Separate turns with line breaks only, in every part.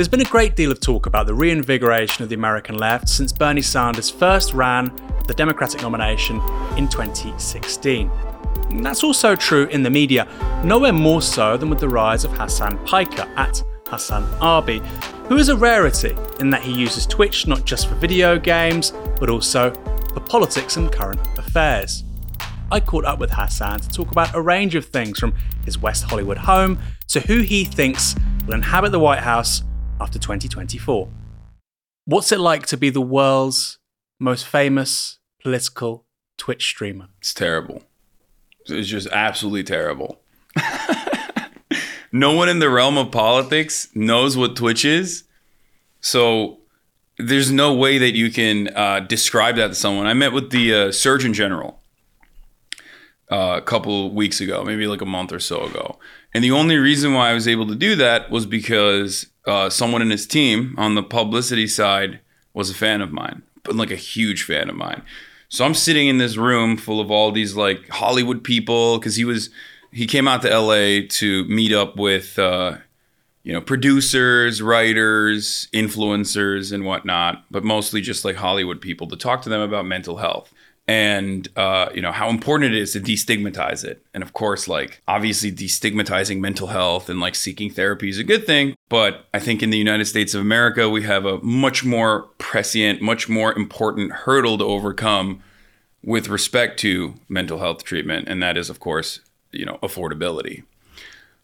There's been a great deal of talk about the reinvigoration of the American left since Bernie Sanders first ran the Democratic nomination in 2016. And that's also true in the media, nowhere more so than with the rise of Hasan Piker at Hassan Arbi, who is a rarity in that he uses Twitch not just for video games, but also for politics and current affairs. I caught up with Hasan to talk about a range of things from his West Hollywood home to who he thinks will inhabit the White House after 2024. What's it like to be the world's most famous political Twitch streamer?
It's terrible. It's just absolutely terrible. no one in the realm of politics knows what Twitch is. So there's no way that you can uh, describe that to someone. I met with the uh, Surgeon General uh, a couple weeks ago, maybe like a month or so ago. And the only reason why I was able to do that was because uh, someone in his team on the publicity side was a fan of mine, but like a huge fan of mine. So I'm sitting in this room full of all these like Hollywood people because he was he came out to LA to meet up with uh, you know producers, writers, influencers, and whatnot, but mostly just like Hollywood people to talk to them about mental health and uh, you know how important it is to destigmatize it. And of course like obviously destigmatizing mental health and like seeking therapy is a good thing. But i think in the united states of america we have a much more prescient much more important hurdle to overcome with respect to mental health treatment. And that is of course you know affordability.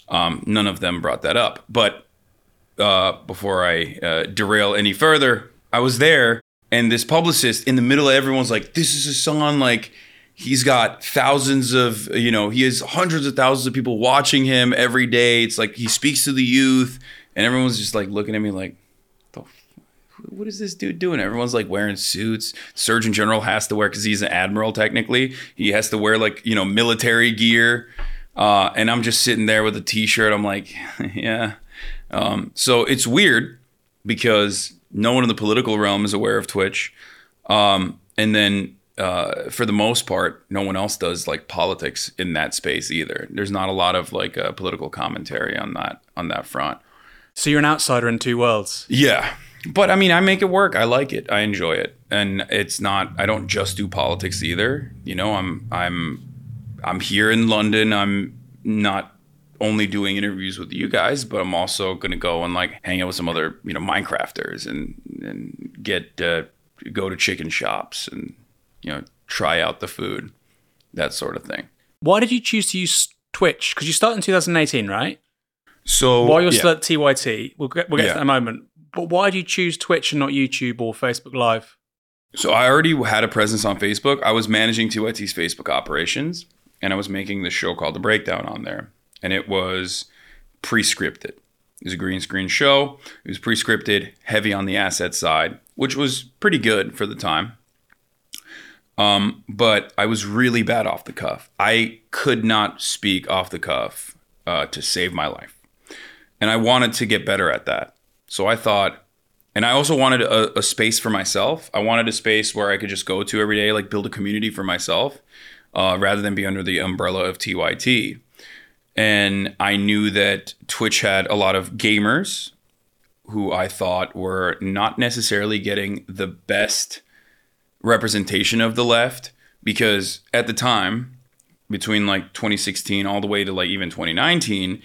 Um, none of them brought that up. But uh, before i uh, derail any further i was there and this publicist in the middle of everyone's like, this is Hasan like he's got thousands of you know he has hundreds of thousands of people watching him every day. It's like he speaks to the youth, and everyone's just like looking at me like, what is this dude doing? Everyone's like wearing suits. Surgeon General has to wear because he's an admiral technically. He has to wear like you know military gear, uh, and I'm just sitting there with a t-shirt. I'm like, yeah. Um, so it's weird because no one in the political realm is aware of Twitch. Um, and then uh, for the most part, no one else does like politics in that space either. There's not a lot of like uh, political commentary on that on that front.
So you're an outsider in two worlds.
Yeah, but I mean, I make it work. I like it. I enjoy it, and it's not. I don't just do politics either. You know, I'm I'm I'm here in London. I'm not only doing interviews with you guys, but I'm also going to go and like hang out with some other, you know, Minecrafters and and get uh, go to chicken shops and you know try out the food, that sort of thing.
Why did you choose to use Twitch? Because you started in 2018, right?
So
while you're yeah. still at TYT, we'll get, we'll get yeah. to that in a moment. But why did you choose Twitch and not YouTube or Facebook Live?
So I already had a presence on Facebook. I was managing TYT's Facebook operations, and I was making this show called The Breakdown on there and it was pre-scripted. It was a green screen show. It was pre-scripted, heavy on the asset side, which was pretty good for the time. Um, but I was really bad off the cuff. I could not speak off the cuff uh, to save my life, and I wanted to get better at that. So I thought, and I also wanted a, a space for myself. I wanted a space where I could just go to every day, like build a community for myself, uh, rather than be under the umbrella of TYT and I knew that Twitch had a lot of gamers who I thought were not necessarily getting the best representation of the left because at the time, between like 2016 all the way to like even 2019,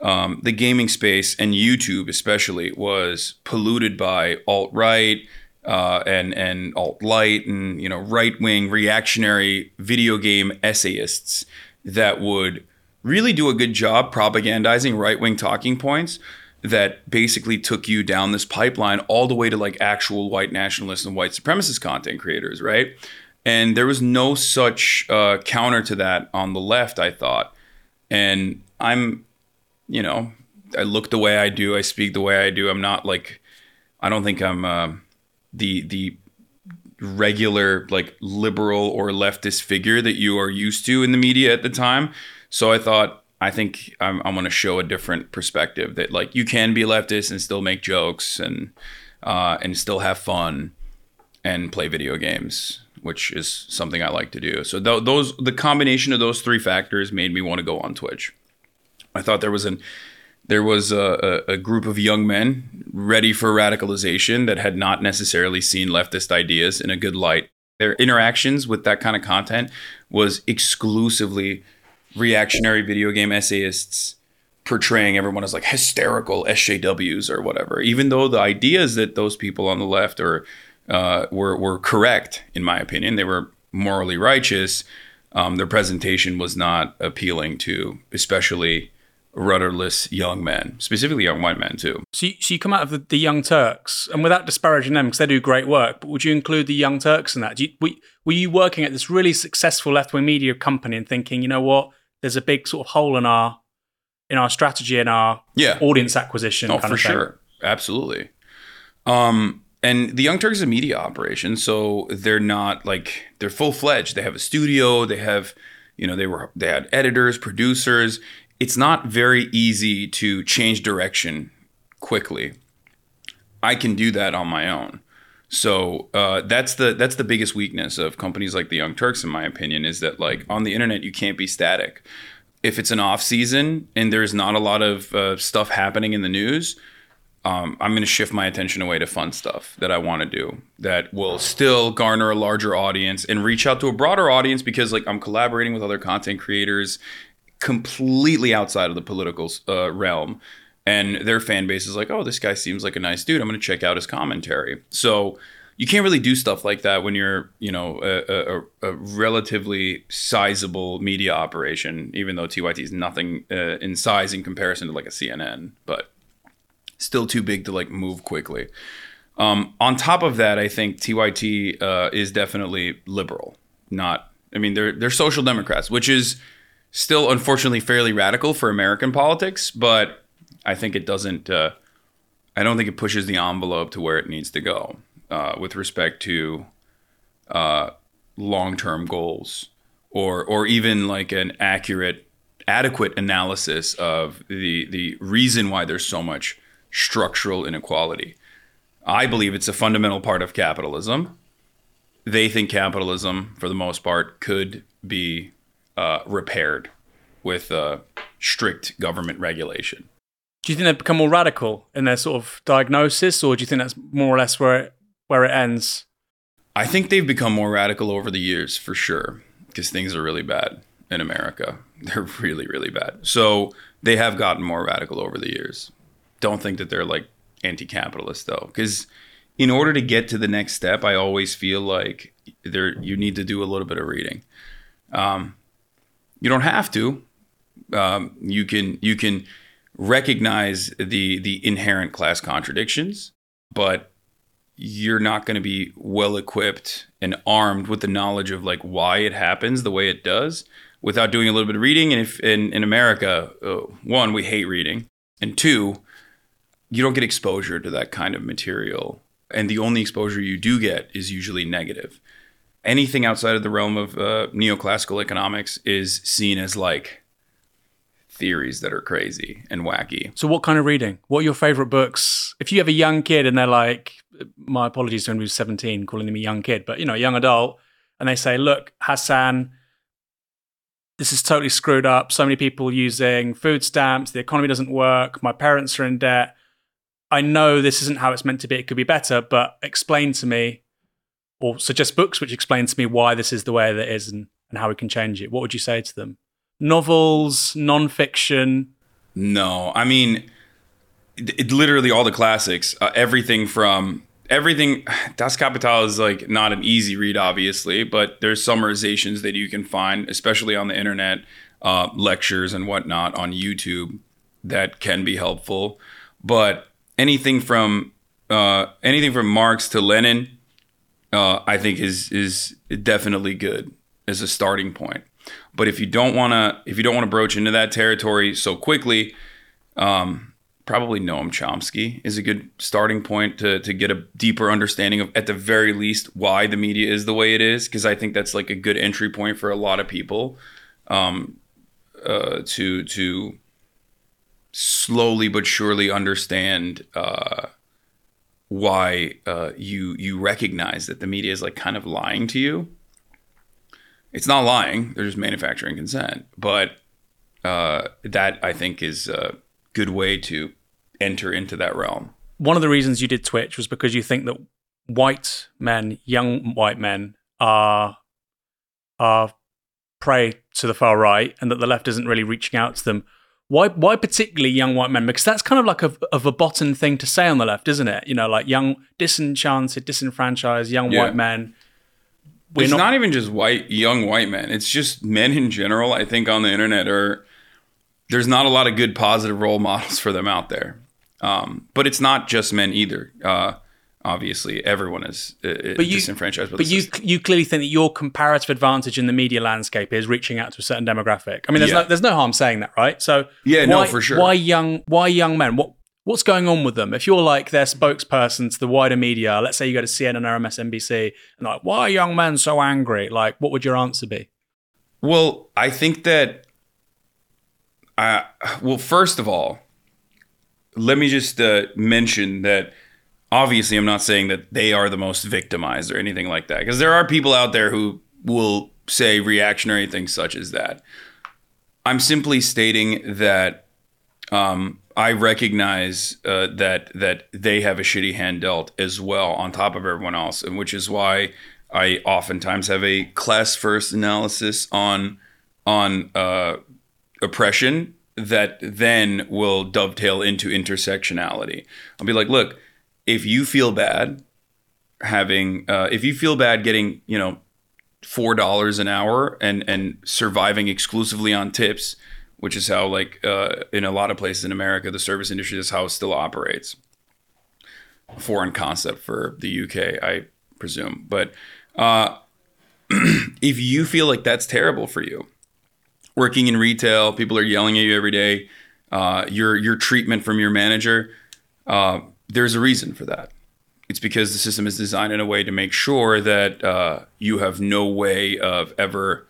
um, the gaming space and YouTube especially was polluted by alt right. Uh, and and alt light and you know right wing reactionary video game essayists that would really do a good job propagandizing right wing talking points that basically took you down this pipeline all the way to like actual white nationalists and white supremacist content creators, right? And there was no such uh, counter to that on the left, I thought. And I'm, you know, I look the way I do, I speak the way I do. I'm not like, I don't think I'm uh, the the regular like liberal or leftist figure that you are used to in the media at the time. So I thought, I think I'm, I'm going to show a different perspective that like you can be leftist and still make jokes and uh, and still have fun and play video games, which is something I like to do. So th- those the combination of those three factors made me want to go on Twitch. I thought there was an there was a, a, a group of young men ready for radicalization that had not necessarily seen leftist ideas in a good light. Their interactions with that kind of content was exclusively reactionary video game essayists portraying everyone as like hysterical SJWs or whatever, even though the ideas that those people on the left are uh, were were correct in my opinion. They were morally righteous. Um, their presentation was not appealing to, especially rudderless young men, specifically young white men too.
So you, so you come out of the, the Young Turks, and without disparaging them because they do great work, but would you include the Young Turks in that? You, were, were you working at this really successful left wing media company and thinking, you know what, there's a big sort of hole in our in our strategy and our
yeah.
audience acquisition?
Oh, for sure, absolutely. Um, and the Young Turks is a media operation, so they're not like they're full fledged. They have a studio. They have, you know, they were they had editors, producers. It's not very easy to change direction quickly. I can do that on my own. So uh, that's the that's the biggest weakness of companies like the Young Turks, in my opinion, is that like on the internet you can't be static. If it's an off season and there's not a lot of uh, stuff happening in the news, um, I'm going to shift my attention away to fun stuff that I want to do that will still garner a larger audience and reach out to a broader audience because like I'm collaborating with other content creators completely outside of the political uh, realm and their fan base is like, oh, this guy seems like a nice dude. I'm going to check out his commentary. So you can't really do stuff like that when you're, you know, a, a, a relatively sizable media operation, even though TYT is nothing uh, in size in comparison to like a CNN. But still too big to like move quickly. Um, on top of that, I think TYT uh, is definitely liberal. Not, I mean, they're they're social democrats, which is still unfortunately fairly radical for American politics. But I think it doesn't. Uh, I don't think it pushes the envelope to where it needs to go uh, with respect to uh, long-term goals or or even like an accurate, adequate analysis of the the reason why there's so much structural inequality. I believe it's a fundamental part of capitalism. They think capitalism, for the most part, could be uh, repaired with uh, strict government regulation.
Do you think they've become more radical in their sort of diagnosis, or do you think that's more or less where it, where it ends?
I think they've become more radical over the years, for sure, because things are really bad in America. They're really, really bad. So they have gotten more radical over the years don't think that they're like anti-capitalist though, because in order to get to the next step, I always feel like there you need to do a little bit of reading. Um, you don't have to. Um, you can you can recognize the the inherent class contradictions, but you're not going to be well equipped and armed with the knowledge of like why it happens the way it does without doing a little bit of reading. And if in in America, uh, one we hate reading, and two you don't get exposure to that kind of material. And the only exposure you do get is usually negative. Anything outside of the realm of uh, neoclassical economics is seen as like theories that are crazy and wacky.
So, what kind of reading? What are your favorite books? If you have a young kid and they're like, my apologies to anyone who's 17 calling them a young kid, but you know, a young adult, and they say, look, Hasan, this is totally screwed up. So many people using food stamps, the economy doesn't work, my parents are in debt I know this isn't how it's meant to be. It could be better, but explain to me or suggest books which explain to me why this is the way that it is and, and how we can change it. What would you say to them? Novels, nonfiction?
No, I mean, it, it literally all the classics. Uh, everything from everything. Das Kapital is like not an easy read, obviously, but there's summarizations that you can find, especially on the internet, uh, lectures and whatnot on YouTube that can be helpful. But anything from uh, anything from Marx to Lenin, uh, I think is is definitely good as a starting point. But if you don't want to, if you don't want to broach into that territory so quickly, um, probably Noam Chomsky is a good starting point to to get a deeper understanding of, at the very least, why the media is the way it is. Because I think that's like a good entry point for a lot of people um, uh, to to slowly but surely understand uh, why uh, you you recognize that the media is like kind of lying to you. It's not lying; they're just manufacturing consent. But uh, that I think is a good way to enter into that realm.
One of the reasons you did Twitch was because you think that white men, young white men, are are prey to the far right, and that the left isn't really reaching out to them. Why, why particularly young white men? Because that's kind of like a, a verboten thing to say on the left, isn't it? You know, like young, disenchanted, disenfranchised young
Yeah.
white men. We're
it's
not-
even just white young white men. It's just men in general. I think on the internet are there's not a lot of good positive role models for them out there. Um, but it's not just men either. Uh, obviously, everyone is uh,
But you-
disenfranchised.
But you
system.
you clearly think that your comparative advantage in the media landscape is reaching out to a certain demographic. I mean, there's
Yeah.
no there's no harm saying that, right? So
Yeah, no, for sure.
Why young why young men? What what's going on with them? If you're like their spokesperson to the wider media, let's say you go to CNN or MSNBC, and like, why are young men so angry? Like, what would your answer be?
Well, I think that. I well, first of all, let me just uh, mention that. Obviously, I'm not saying that they are the most victimized or anything like that, because there are people out there who will say reactionary things such as that. I'm simply stating that um, I recognize uh, that that they have a shitty hand dealt as well, on top of everyone else, and which is why I oftentimes have a class first analysis on on uh, oppression that then will dovetail into intersectionality. I'll be like, look, if you feel bad having, uh, if you feel bad getting, you know, four dollars an hour and and surviving exclusively on tips, which is how like uh, in a lot of places in America, the service industry is how it still operates. A foreign concept for the UK, I presume, but uh, if you feel like that's terrible for you, working in retail, people are yelling at you every day. Uh, your your treatment from your manager, uh, there's a reason for that. It's because the system is designed in a way to make sure that uh, you have no way of ever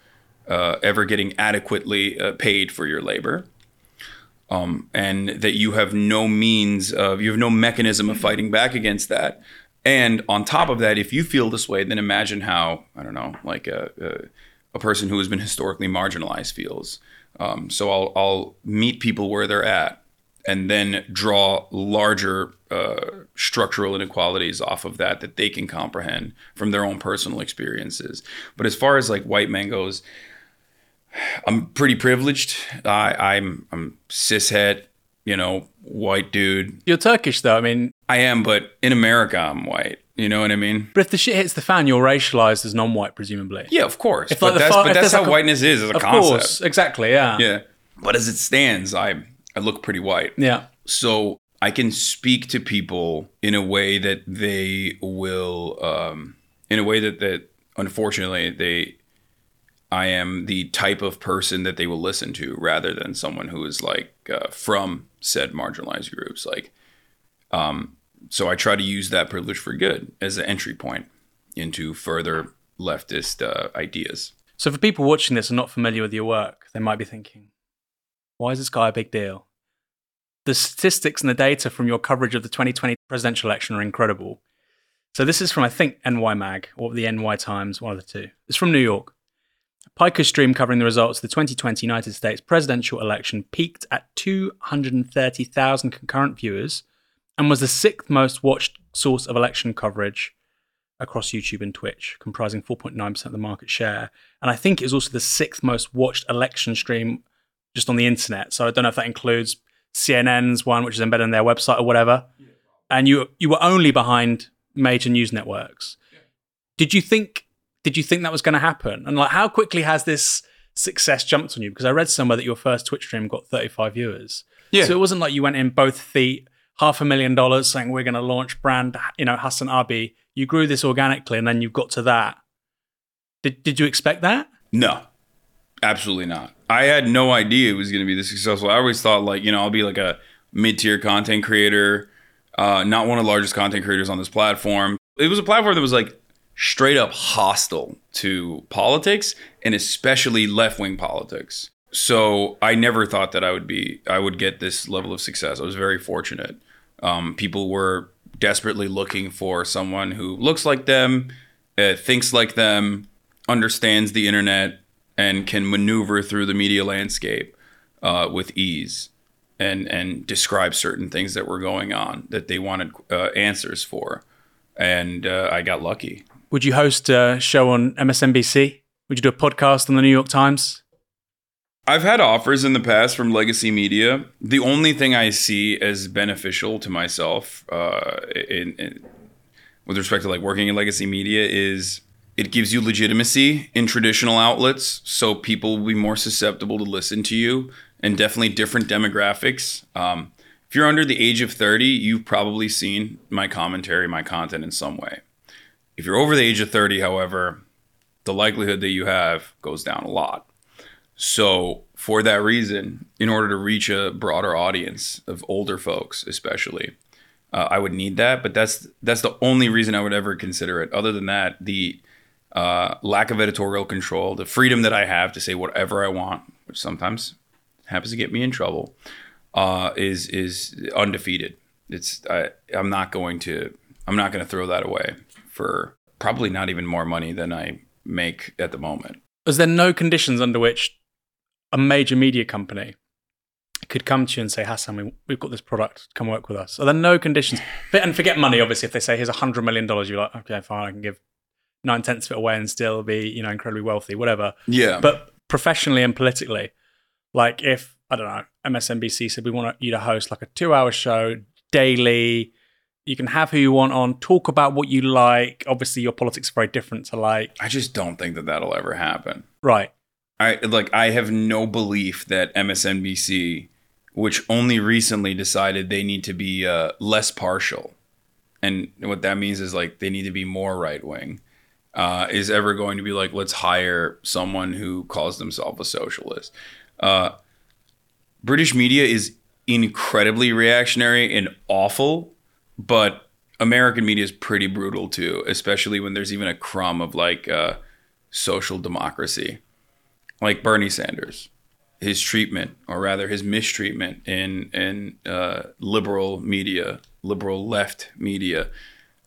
uh, ever getting adequately uh, paid for your labor, um, and that you have no means of you have no mechanism of fighting back against that. And on top of that, if you feel this way, then imagine how I don't know, like a a, a person who has been historically marginalized feels. Um, so I'll I'll meet people where they're at, and then draw larger uh, structural inequalities off of that that they can comprehend from their own personal experiences. But as far as like white man goes, I'm pretty privileged. I, I'm I'm cishet, you know, white dude.
You're Turkish, though. I mean,
I am, but in America, I'm white. You know what I mean?
but if the shit hits the fan, you're racialized as non-white, presumably.
Yeah, of course.
like,
but that's but that's how
like a-
whiteness is as a
Of
concept.
course, exactly. Yeah.
Yeah. But as it stands, I I look pretty white.
Yeah.
so I can speak to people in a way that they will, um, in a way that that unfortunately they, I am the type of person that they will listen to rather than someone who is like uh, from said marginalized groups. Like, um, so I try to use that privilege for good as an entry point into further leftist uh, ideas.
So for people watching this and not familiar with your work, they might be thinking, why is this guy a big deal? The statistics and the data from your coverage of the 2020 presidential election are incredible. So this is from, I think, NY Mag or the NY Times, one of the two. It's from New York. Piker stream covering the results of the 2020 United States presidential election peaked at 230,000 concurrent viewers and was the sixth most watched source of election coverage across YouTube and Twitch, comprising 4.9% of the market share. And I think it was also the sixth most watched election stream just on the internet. So I don't know if that includes CNN's one, which is embedded in their website or whatever. And you you were only behind major news networks. Did you think did you think that was going to happen? And like how quickly has this success jumped on you? Because I read somewhere that your first Twitch stream got 35 viewers.
Yeah.
So it wasn't like you went in both feet, half a million dollars saying we're going to launch brand, you know, HasanAbi. You grew this organically and then you got to that. Did did you expect that?
No, absolutely not. I had no idea it was going to be this successful. I always thought like you know I'll be like a mid tier content creator, uh, not one of the largest content creators on this platform. It was a platform that was like straight up hostile to politics and especially left wing politics. So I never thought that I would be I would get this level of success. I was very fortunate. Um, people were desperately looking for someone who looks like them, uh, thinks like them, understands the internet, and can maneuver through the media landscape uh, with ease. and and describe certain things that were going on that they wanted uh, answers for, and uh, I got lucky.
Would you host a show on MSNBC? Would you do a podcast on the New York Times?
I've had offers in the past from legacy media. The only thing I see as beneficial to myself, uh, in, in, with respect to like working in legacy media, is it gives you legitimacy in traditional outlets, so people will be more susceptible to listen to you, and definitely different demographics. Um, if you're under the age of 30, you've probably seen my commentary, my content in some way. If you're over the age of 30, however, the likelihood that you have goes down a lot. So, for that reason, in order to reach a broader audience of older folks, especially, uh, I would need that. But that's that's the only reason I would ever consider it. Other than that, the uh, lack of editorial control, the freedom that I have to say whatever I want, which sometimes happens to get me in trouble, uh, is is undefeated. It's I, I'm not going to I'm not going to throw that away for probably not even more money than I make at the moment.
Is there no conditions under which a major media company could come to you and say, Hasan, we, we've got this product, come work with us? Are there no conditions? And forget money, obviously. If they say, here's a $100 million, you're like, okay, fine, I can give nine tenths of it away and still be, you know, incredibly wealthy, whatever.
Yeah.
But professionally and politically, like if, I don't know, MSNBC said, we want you to host like a two hour show daily, you can have who you want on, talk about what you like. Obviously, your politics are very different to like.
I just don't think that that'll ever happen.
Right.
I like I have no belief that MSNBC, which only recently decided they need to be uh, less partial, and what that means is like they need to be more right wing, uh, is ever going to be like let's hire someone who calls themselves a socialist. Uh, British media is incredibly reactionary and awful, but American media is pretty brutal too, especially when there's even a crumb of like uh, social democracy, like Bernie Sanders. His treatment, or rather his mistreatment in in uh, liberal media, liberal left media,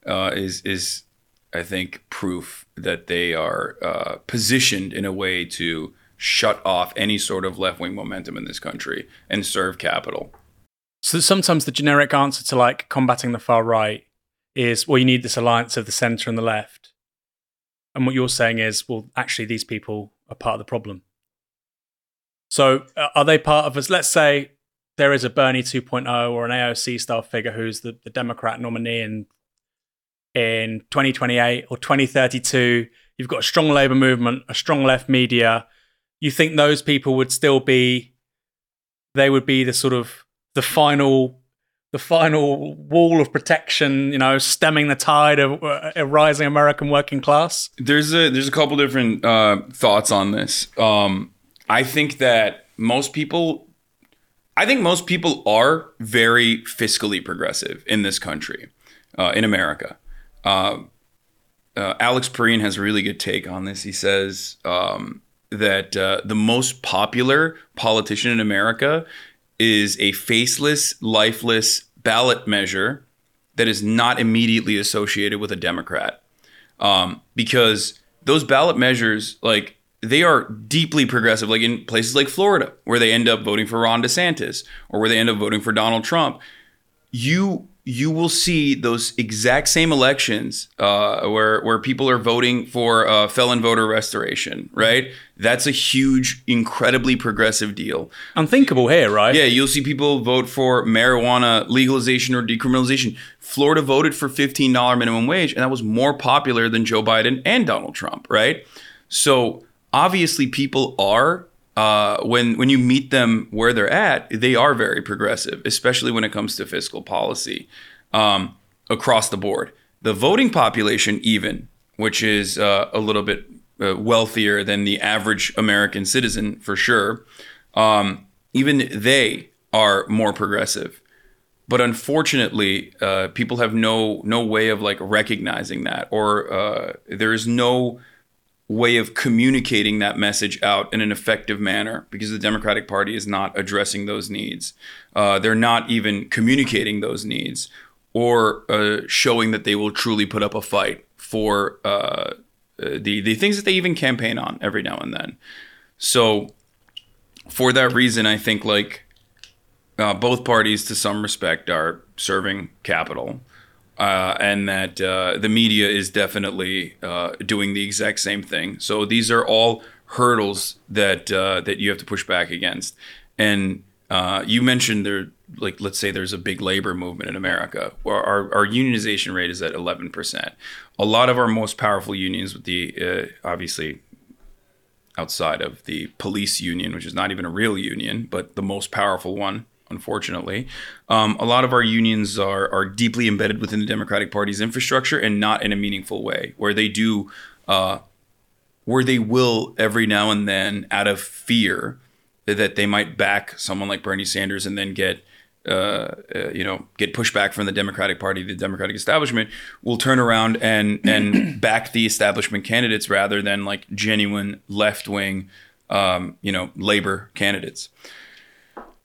uh, is is I think proof that they are uh, positioned in a way to shut off any sort of left wing momentum in this country and serve capital.
So sometimes the generic answer to like combating the far right is, well, you need this alliance of the center and the left. And what you're saying is, well, actually, these people are part of the problem. So uh, are they part of us? Let's say there is a Bernie 2.0 or an AOC style figure who's the, the Democrat nominee in, in 2028 or 2032. You've got a strong labor movement, a strong left media. You think those people would still be, they would be the sort of the final the final wall of protection, you know, stemming the tide of uh, a rising American working class?
There's a there's a couple different uh, thoughts on this. Um, I think that most people, I think most people are very fiscally progressive in this country, uh, in America. Uh, uh, Alex Pareene has a really good take on this. He says um, that uh, the most popular politician in America is a faceless, lifeless ballot measure that is not immediately associated with a Democrat. Um, because those ballot measures, like, they are deeply progressive, like in places like Florida, where they end up voting for Ron DeSantis or where they end up voting for Donald Trump. You you will see those exact same elections uh, where where people are voting for uh, felon voter restoration, right? That's a huge, incredibly progressive deal.
Unthinkable here, right?
Yeah, you'll see people vote for marijuana legalization or decriminalization. Florida voted for fifteen dollar minimum wage, and that was more popular than Joe Biden and Donald Trump, right? So obviously, people are uh, when when you meet them where they're at, they are very progressive, especially when it comes to fiscal policy um, across the board. The voting population, even, which is uh, a little bit uh, wealthier than the average American citizen for sure, um, even they are more progressive. But unfortunately, uh, people have no no way of like recognizing that, or uh, there is no way of communicating that message out in an effective manner because the Democratic Party is not addressing those needs. Uh, they're not even communicating those needs or uh, showing that they will truly put up a fight for uh, uh the the things that they even campaign on every now and then. So, for that reason, I think like uh, both parties, to some respect, are serving capital, uh, and that uh, the media is definitely uh, doing the exact same thing. So these are all hurdles that uh, that you have to push back against. And uh, you mentioned there, like let's say there's a big labor movement in America. Our, our, our unionization rate is at 11 percent. A lot of our most powerful unions, with the obviously outside of the police union, which is not even a real union, but the most powerful one, unfortunately. Um, a lot of our unions are, are deeply embedded within the Democratic Party's infrastructure and not in a meaningful way, where they do, uh, where they will every now and then, out of fear that they might back someone like Bernie Sanders and then get uh, uh, you know, get pushback from the Democratic Party, the Democratic establishment, will turn around and and back the establishment candidates rather than like genuine left wing, um, you know, labor candidates.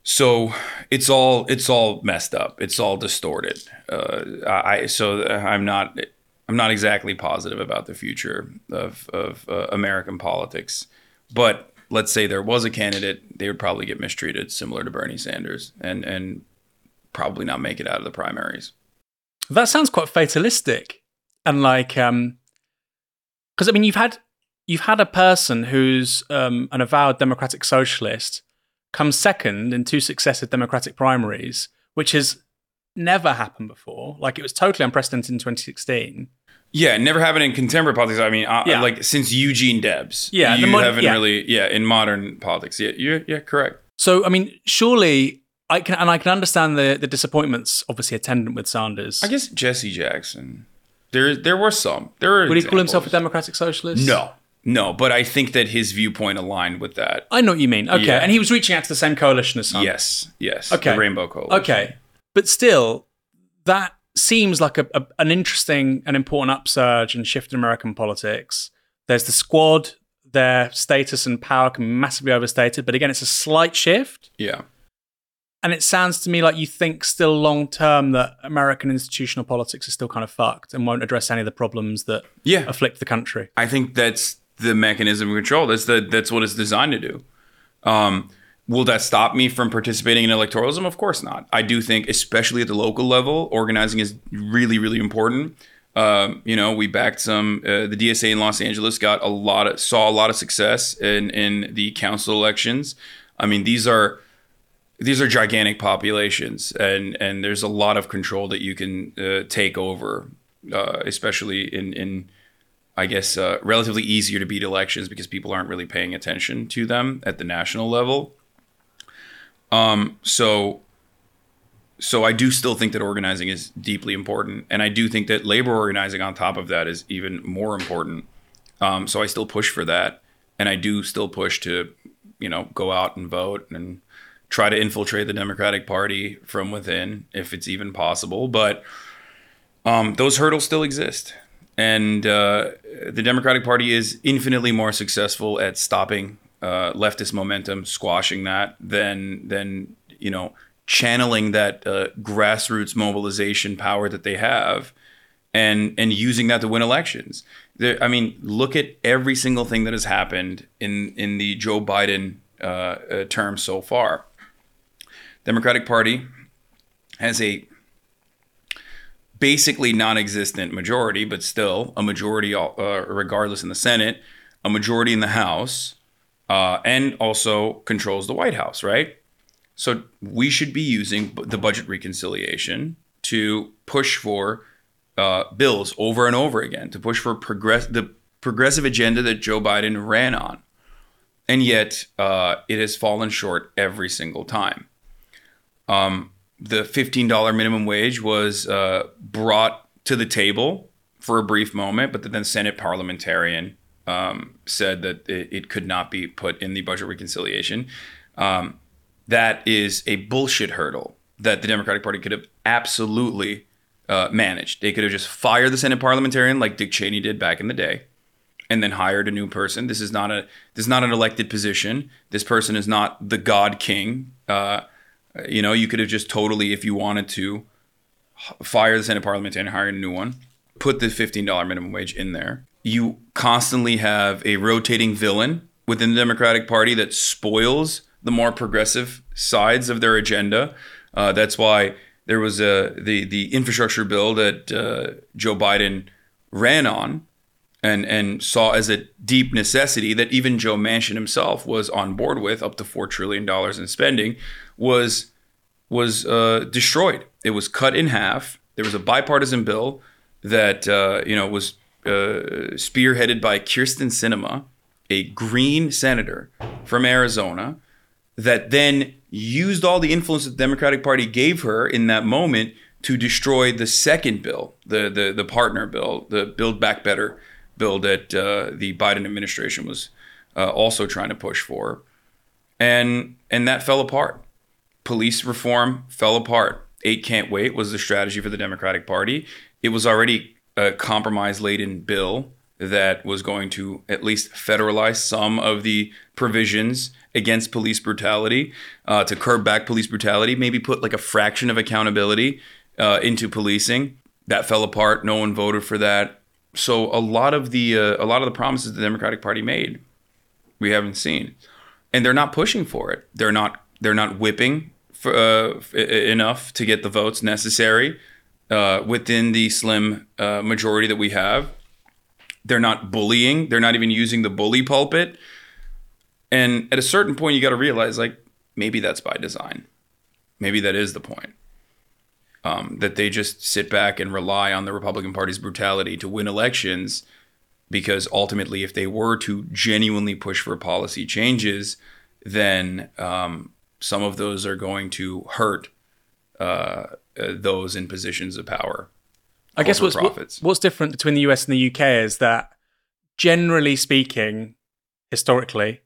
So it's all it's all messed up. It's all distorted. Uh, I so I'm not I'm not exactly positive about the future of of uh, American politics, but let's say there was a candidate, they would probably get mistreated, similar to Bernie Sanders, and and probably not make it out of the primaries.
That sounds quite fatalistic, and like, um, because I mean, you've had you've had a person who's um, an avowed democratic socialist come second in two successive democratic primaries, which has never happened before. Like it was totally unprecedented in 2016.
Yeah, never happened in contemporary politics. I mean, uh, yeah. like since Eugene Debs.
Yeah,
you haven't yeah. really. Yeah, in modern politics. Yeah, you're, yeah, correct.
So, I mean, surely I can, and I can understand the the disappointments, obviously attendant with Sanders.
I guess Jesse Jackson. There, there were some. There were.
Would examples. he call himself a democratic socialist?
No, no. But I think that his viewpoint aligned with that.
I know what you mean. Okay, yeah. and he was reaching out to the same coalition as Sanders.
Yes, yes. Okay, the Rainbow Coalition.
Okay, but still, that seems like a, a, an interesting and important upsurge and shift in American politics. There's the squad, their status and power can be massively overstated, but again, it's a slight shift.
Yeah.
And it sounds to me like you think still long term that American institutional politics is still kind of fucked and won't address any of the problems that
yeah.
afflict the country.
I think that's the mechanism of control. That's the that's what it's designed to do. Um, Will that stop me from participating in electoralism? Of course not. I do think, especially at the local level, organizing is really, really important. Um, you know, we backed some. Uh, the DSA in Los Angeles got a lot of saw a lot of success in in the council elections. I mean, these are these are gigantic populations, and and there's a lot of control that you can uh, take over, uh, especially in in I guess uh, relatively easier to beat elections because people aren't really paying attention to them at the national level. Um, so, so I do still think that organizing is deeply important, and I do think that labor organizing on top of that is even more important. Um, so I still push for that, and I do still push to, you know, go out and vote and try to infiltrate the Democratic Party from within if it's even possible. But um, those hurdles still exist. And uh, the Democratic Party is infinitely more successful at stopping uh, leftist momentum, squashing that, than than you know channeling that uh, grassroots mobilization power that they have, and and using that to win elections. There, I mean, look at every single thing that has happened in in the Joe Biden uh, uh term so far. Democratic Party has a basically non-existent majority, but still a majority, uh, regardless in the Senate, a majority in the House uh, and also controls the White House, right? So we should be using the budget reconciliation to push for uh, bills over and over again, to push for progress the progressive agenda that Joe Biden ran on, and yet uh, it has fallen short every single time. Um, the fifteen dollar minimum wage was uh, brought to the table for a brief moment, but then Senate parliamentarian um, said that it, it, could not be put in the budget reconciliation. Um, that is a bullshit hurdle that the Democratic Party could have absolutely uh, managed. They could have just fired the Senate parliamentarian like Dick Cheney did back in the day, and then hired a new person. This is not a this is not an elected position. This person is not the God King. Uh, you know, you could have just totally, if you wanted to, fire the Senate parliamentarian, hire a new one, put the fifteen dollar minimum wage in there, you constantly have a rotating villain within the Democratic Party that spoils the more progressive sides of their agenda. Uh, that's why there was a the the infrastructure bill that uh, Joe Biden ran on and and saw as a deep necessity that even Joe Manchin himself was on board with, up to four trillion dollars in spending, was was uh, destroyed. It was cut in half. There was a bipartisan bill that uh, you know was uh, spearheaded by Kyrsten Sinema, a Green senator from Arizona, that then used all the influence that the Democratic Party gave her in that moment to destroy the second bill, the the the partner bill, the Build Back Better bill that uh, the Biden administration was uh, also trying to push for, and and that fell apart. Police reform fell apart. Eight can't wait was the strategy for the Democratic Party. It was already a compromise laden bill that was going to at least federalize some of the provisions against police brutality, uh, to curb back police brutality, maybe put like a fraction of accountability uh, into policing. That fell apart. No one voted for that so a lot of the uh, a lot of the promises the Democratic Party made, we haven't seen, and they're not pushing for it. They're not they're not whipping for, uh, enough to get the votes necessary uh, within the slim uh, majority that we have. They're not bullying. They're not even using the bully pulpit. And at a certain point, you got to realize like maybe that's by design. Maybe that is the point um, that they just sit back and rely on the Republican Party's brutality to win elections. Because ultimately, if they were to genuinely push for policy changes, then um, some of those are going to hurt uh, uh, those in positions of power.
I guess what's, what, what's different between the US and the UK is that, generally speaking, historically,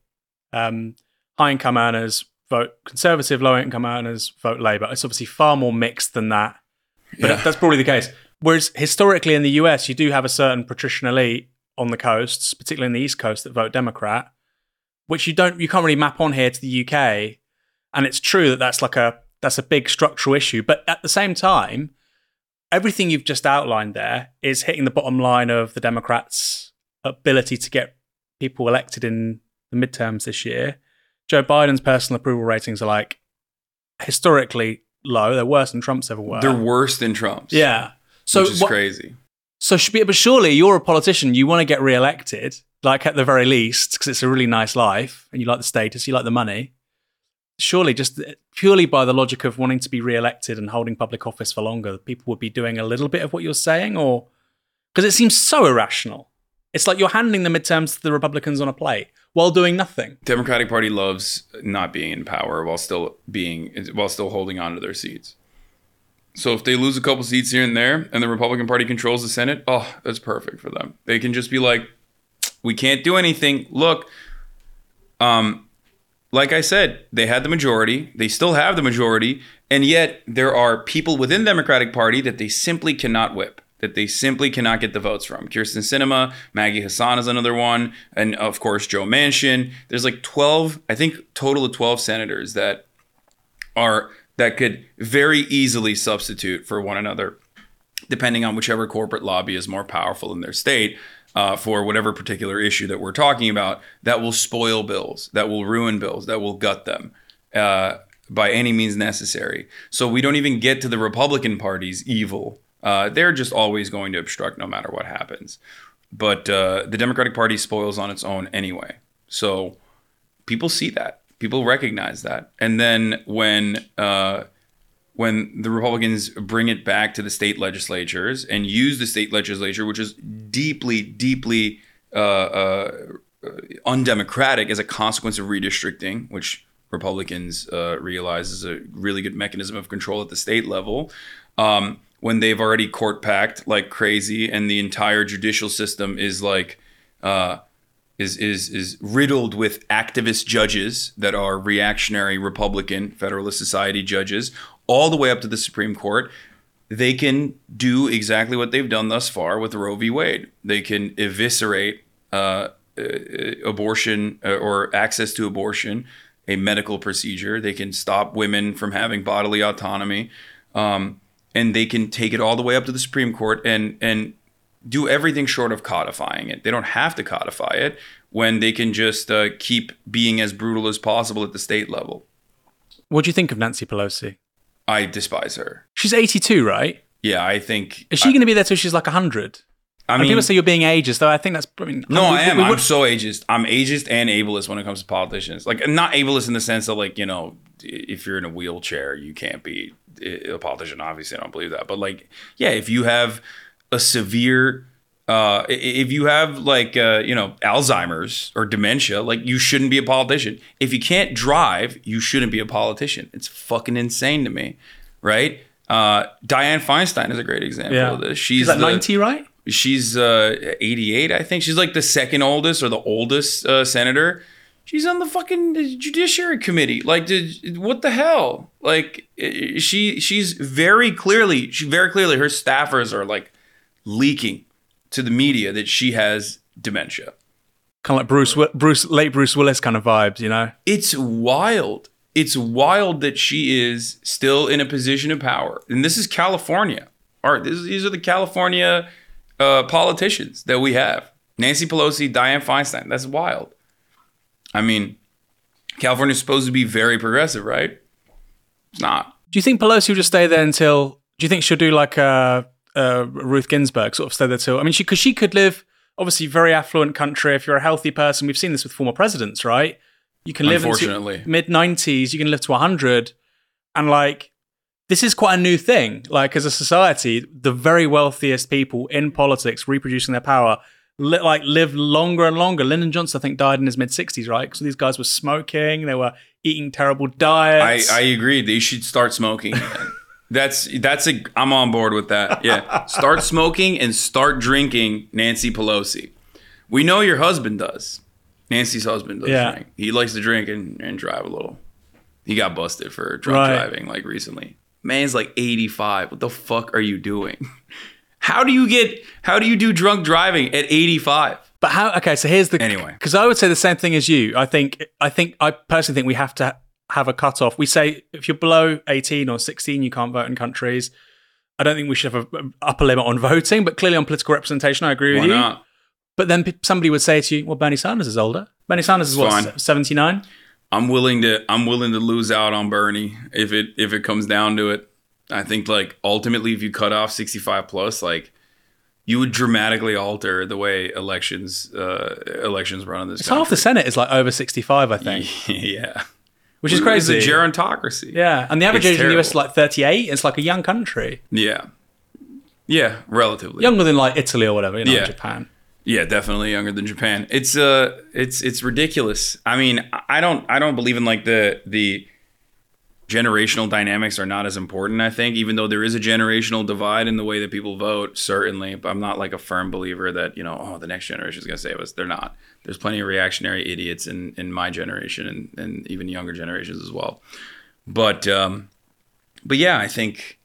um, high income earners vote Conservative, low income earners vote Labour. It's obviously far more mixed than that, but yeah. that's probably the case. Whereas historically in the US, you do have a certain patrician elite on the coasts, particularly in the East Coast, that vote Democrat, which you don't, you can't really map on here to the UK. And it's true that that's like a that's a big structural issue, but at the same time, everything you've just outlined there is hitting the bottom line of the Democrats' ability to get people elected in the midterms this year Joe Biden's personal approval ratings are like historically low. They're worse than Trump's ever were.
They're worse than Trump's.
Yeah.
So which is what, crazy.
So, but surely you're a politician. You want to get re-elected, like at the very least, because it's a really nice life, and you like the status, you like the money. Surely, just purely by the logic of wanting to be re-elected and holding public office for longer, people would be doing a little bit of what you're saying, or because it seems so irrational. It's like you're handing the midterms to the Republicans on a plate while doing nothing.
Democratic Party loves not being in power while still being while still holding on to their seats. So if they lose a couple seats here and there and the Republican Party controls the Senate, oh, that's perfect for them. They can just be like, we can't do anything. Look, um, like I said, they had the majority. They still have the majority, and yet there are people within Democratic Party that they simply cannot whip that they simply cannot get the votes from. Kyrsten Sinema, Maggie Hassan is another one, and of course Joe Manchin. There's like 12, I think total of 12 senators that are that could very easily substitute for one another, depending on whichever corporate lobby is more powerful in their state. Uh, for whatever particular issue that we're talking about, that will spoil bills, that will ruin bills, that will gut them. Uh, by any means necessary. So we don't even get to the Republican Party's evil uh, they're just always going to obstruct no matter what happens. But uh, the Democratic Party spoils on its own anyway. So people see that, people recognize that, and then when uh, when the Republicans bring it back to the state legislatures and use the state legislature, which is deeply, deeply uh, uh, undemocratic as a consequence of redistricting, which Republicans uh, realize is a really good mechanism of control at the state level. Um, when they've already court packed like crazy and the entire judicial system is like uh, is is is riddled with activist judges that are reactionary Republican Federalist Society judges, all the way up to the Supreme Court. They can do exactly what they've done thus far with Roe v. Wade. They can eviscerate uh, uh, abortion uh, or access to abortion, a medical procedure. They can stop women from having bodily autonomy. Um, and they can take it all the way up to the Supreme Court and and do everything short of codifying it. They don't have to codify it when they can just uh, keep being as brutal as possible at the state level.
What do you think of Nancy Pelosi?
I despise her.
She's 82, right?
Yeah, I think.
Is she going to be there till she's like 100?
I
And
mean,
people say you're being ageist, though I think that's. I mean,
no,
we-
I am.
we
I'm so ageist. I'm ageist and ableist when it comes to politicians. Like, not ableist in the sense of like, you know, if you're in a wheelchair, you can't be a politician. Obviously, I don't believe that. But like, yeah, if you have a severe, uh, if you have like, uh, you know, Alzheimer's or dementia, like you shouldn't be a politician. If you can't drive, you shouldn't be a politician. It's fucking insane to me, right? Uh, Dianne Feinstein is a great example
yeah.
of this.
She's like
the-
90, right?
She's uh, 88, I think. She's like the second oldest or the oldest uh, senator. She's on the fucking judiciary committee. Like, did, what the hell? Like, she she's very clearly, she very clearly, her staffers are like leaking to the media that she has dementia.
Kind of like Bruce, Bruce, late Bruce Willis kind of vibes, you know?
It's wild. It's wild that she is still in a position of power. And this is California. All right, this, these are the California uh, politicians that we have. Nancy Pelosi, Dianne Feinstein. That's wild. I mean, California is supposed to be very progressive, right? It's not.
Do you think Pelosi will just stay there until? Do you think she'll do like uh, uh, Ruth Ginsburg, sort of stay there too. I mean, she because she could live obviously very affluent country. If you're a healthy person, we've seen this with former presidents, right? You can live
Unfortunately.
mid nineties. You can live to hundred, and like this is quite a new thing. Like as a society, the very wealthiest people in politics reproducing their power. Li- like live longer and longer. Lyndon Johnson, I think, died in his mid sixties, right? So these guys were smoking, they were eating terrible
I,
diets.
I agree. They should start smoking. That's that's a I'm on board with that. Yeah. Start smoking and start drinking Nancy Pelosi. We know your husband does. Nancy's husband does
Yeah.
drink. He likes to drink and, and drive a little. He got busted for drunk
Right.
driving like recently. Man's like 85. What the fuck are you doing? How do you get how do you do drunk driving at 85?
But how? Okay, so here's the
Anyway.
because I would say the same thing as you. I think I think I personally think we have to have a cutoff. We say if you're below 18 or 16, you can't vote in countries. I don't think we should have an upper limit on voting, but clearly on political representation, I agree with you.
not?
But then p- somebody would say to you, "Well, Bernie Sanders is older. Bernie Sanders is what 79."
I'm willing to I'm willing to lose out on Bernie if it if it comes down to it. I think like ultimately if you cut off 65 plus like you would dramatically alter the way elections uh elections run in this
It's half the Senate is like over 65, I think,
yeah.
Which is crazy.
It's a gerontocracy.
yeah, and the average
It's
age in the US is like 38. It's like a young country,
Yeah. Yeah, relatively.
younger than like Italy or whatever, you know,
Yeah.
Japan.
Yeah, definitely younger than Japan. It's uh it's it's ridiculous. I mean, I don't I don't believe in like the the generational dynamics are not as important, I think, even though there is a generational divide in the way that people vote, certainly. But I'm not like a firm believer that, you know, oh, the next generation is gonna save us. They're not. There's plenty of reactionary idiots in, in my generation and, and even younger generations as well. But um but yeah, I think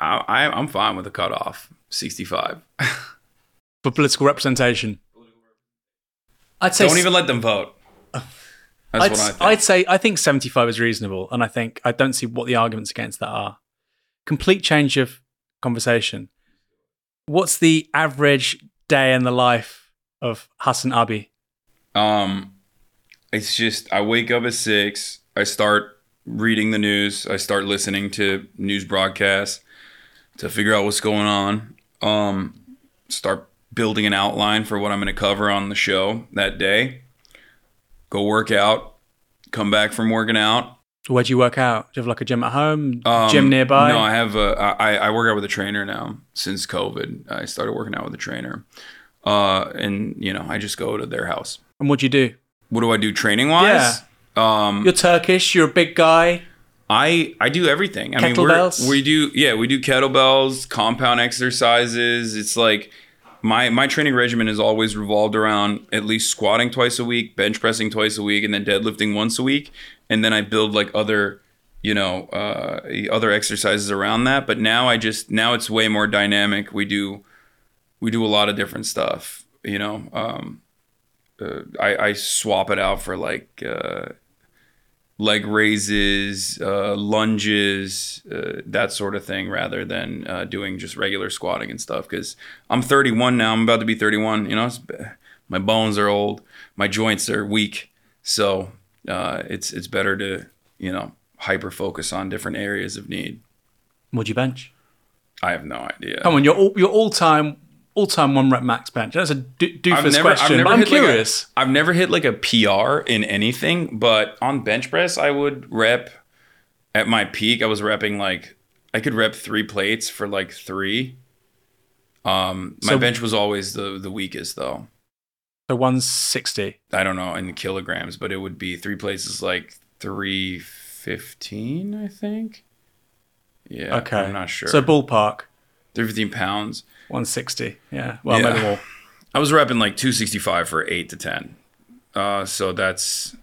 I, I I'm fine with the cutoff. 65.
for political representation. I'd say
Don't even let them vote. That's
I'd,
what I think.
I'd say I think 75 is reasonable, and I think I don't see what the arguments against that are. Complete change of conversation. What's the average day in the life of HasanAbi?
Um, it's just I wake up at six. I start reading the news. I start listening to news broadcasts to figure out what's going on. Um, start building an outline for what I'm going to cover on the show that day. Go work out. Come back from working out.
Where do you work out? Do you have like a gym at home,
Um,
gym nearby?
No, I have. A, I I work out with a trainer now since COVID. I started working out with a trainer, uh, and you know I just go to their house.
and what do you do?
What do I do training wise? Um,
You're Turkish. You're a big guy.
I I do everything. I mean,
Kettlebells?
we do yeah, we do kettlebells, compound exercises. It's like my my training regimen has always revolved around at least squatting twice a week, bench pressing twice a week, and then deadlifting once a week. And then I build like other, you know, uh, other exercises around that. But now I just now it's way more dynamic. We do we do a lot of different stuff. You know, um, uh, I, I swap it out for like. Uh, leg raises, uh, lunges, uh, that sort of thing, rather than uh, doing just regular squatting and stuff. Because I'm 31 now. I'm about to be 31. You know, it's, my bones are old, my joints are weak, so uh, it's it's better to you know hyper focus on different areas of need.
Would you bench?
I have no idea.
Come on, your all, your all time all time one rep max bench. That's a do- doofus
never-
question, but I'm
hit like a-
curious.
I've never hit like a PR in anything, but on bench press, I would rep at my peak. I was repping like I could rep three plates for like three. Um, my
So-
bench was always the the weakest though.
so 160.
I don't know in kilograms, but it would be three plates is like three fifteen, I think. Yeah,
Okay,
I'm not sure.
So ballpark
three fifteen pounds.
160. Yeah, well
Yeah.
maybe more.
I was repping like 265 for eight to 10. Uh, so that's,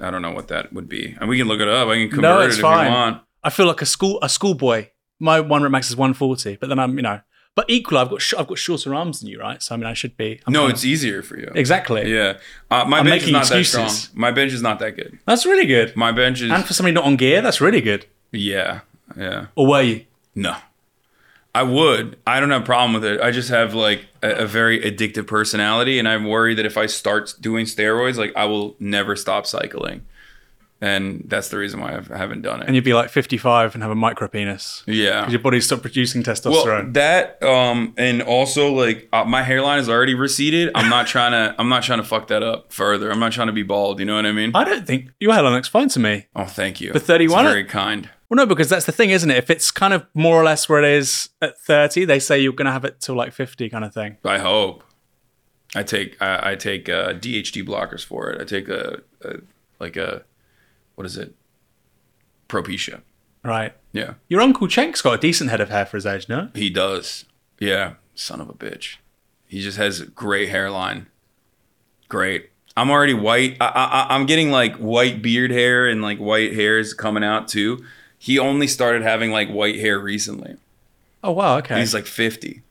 I don't know what that would be. And we can look it up. I can convert
No,
it if
fine.
you want.
I feel like a school a schoolboy. My one rep max is 140, but then I'm you know, but equally I've got sh- I've got shorter arms than you, right? So I mean I should be. I'm
No, it's easier for you.
exactly.
Yeah. Uh, my
I'm
bench is not that strong. My bench is not that good.
That's really good.
My bench is,
And for somebody not on gear, that's really good.
yeah, yeah.
Or were you?
No. I would. I don't have a problem with it. I just have like a, a very addictive personality, and I'm worried that if I start doing steroids, like I will never stop cycling, and that's the reason why I've- I haven't done it.
And you'd be like 55 and have a micro penis.
yeah,
Because your body stopped producing
Well,
testosterone.
that um, and also like uh, my hairline is already receded. I'm not trying to. I'm not trying to fuck that up further. I'm not trying to be bald. You know what I mean?
I don't think your hairline looks fine to me.
Oh, thank you.
For 31?
It's very kind.
Well, no, because that's the thing, isn't it? If it's kind of more or less where it is at 30, they say you're going to have it till like 50 kind of thing.
I hope. I take I, I take uh, DHT blockers for it. I take a, a like a what is it? Propecia.
Right.
Yeah,
Your Uncle Cenk's got a decent head of hair for his age, no?
he does. Yeah, son of a bitch. He just has a great hairline. Great. I'm already white. I, I, I'm getting like white beard hair and like white hairs coming out too. He only started having like white hair recently.
Oh, wow. Okay.
He's like 50.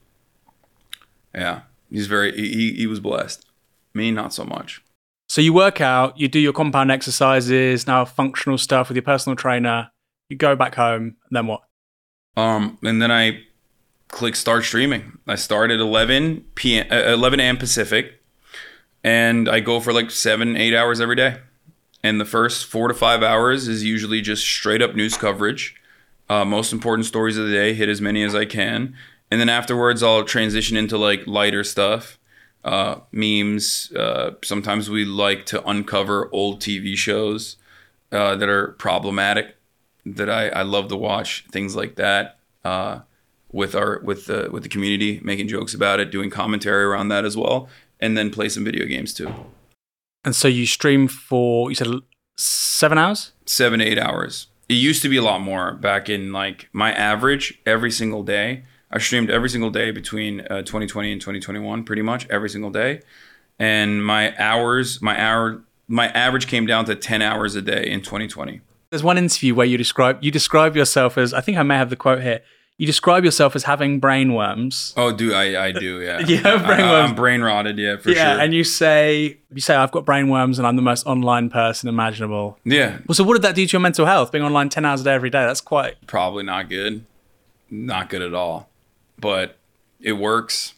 Yeah, he's very. He, he- was blessed. Me, not so much.
so you work out, you do your compound exercises, now functional stuff with your personal trainer. You go back home, and then what?
Um, and then I click start streaming. I start at 11 p.m. Uh, 11 a.m. Pacific, and I go for like seven, eight hours every day. And the first four to five hours is usually just straight up news coverage. Uh, most important stories of the day, hit as many as I can, and then afterwards I'll transition into like lighter stuff, uh, memes. Uh, sometimes we like to uncover old TV shows uh, that are problematic that I, I love to watch things like that uh, with our with the with the community, making jokes about it, doing commentary around that as well, and then play some video games too.
And so you stream for, you said seven hours?
Seven eight hours. It used to be a lot more back in like my average every single day. I streamed every single day between uh, 2020 and 2021, pretty much every single day, and my hours, my hour, my average came down to 10 hours a day in 2020.
There's one interview where you describe you describe yourself as I think I may have the quote here. You describe yourself as having brain worms.
Oh, do I? I do, yeah.
You have brain
I,
worms.
I'm brain rotted, yeah, for sure.
yeah,
sure.
and you say you say I've got brain worms and I'm the most online person imaginable.
yeah,
Well, so what did that do to your mental health? Being online ten hours a day every day. That's quite.
probably not good. Not good at all. But it works.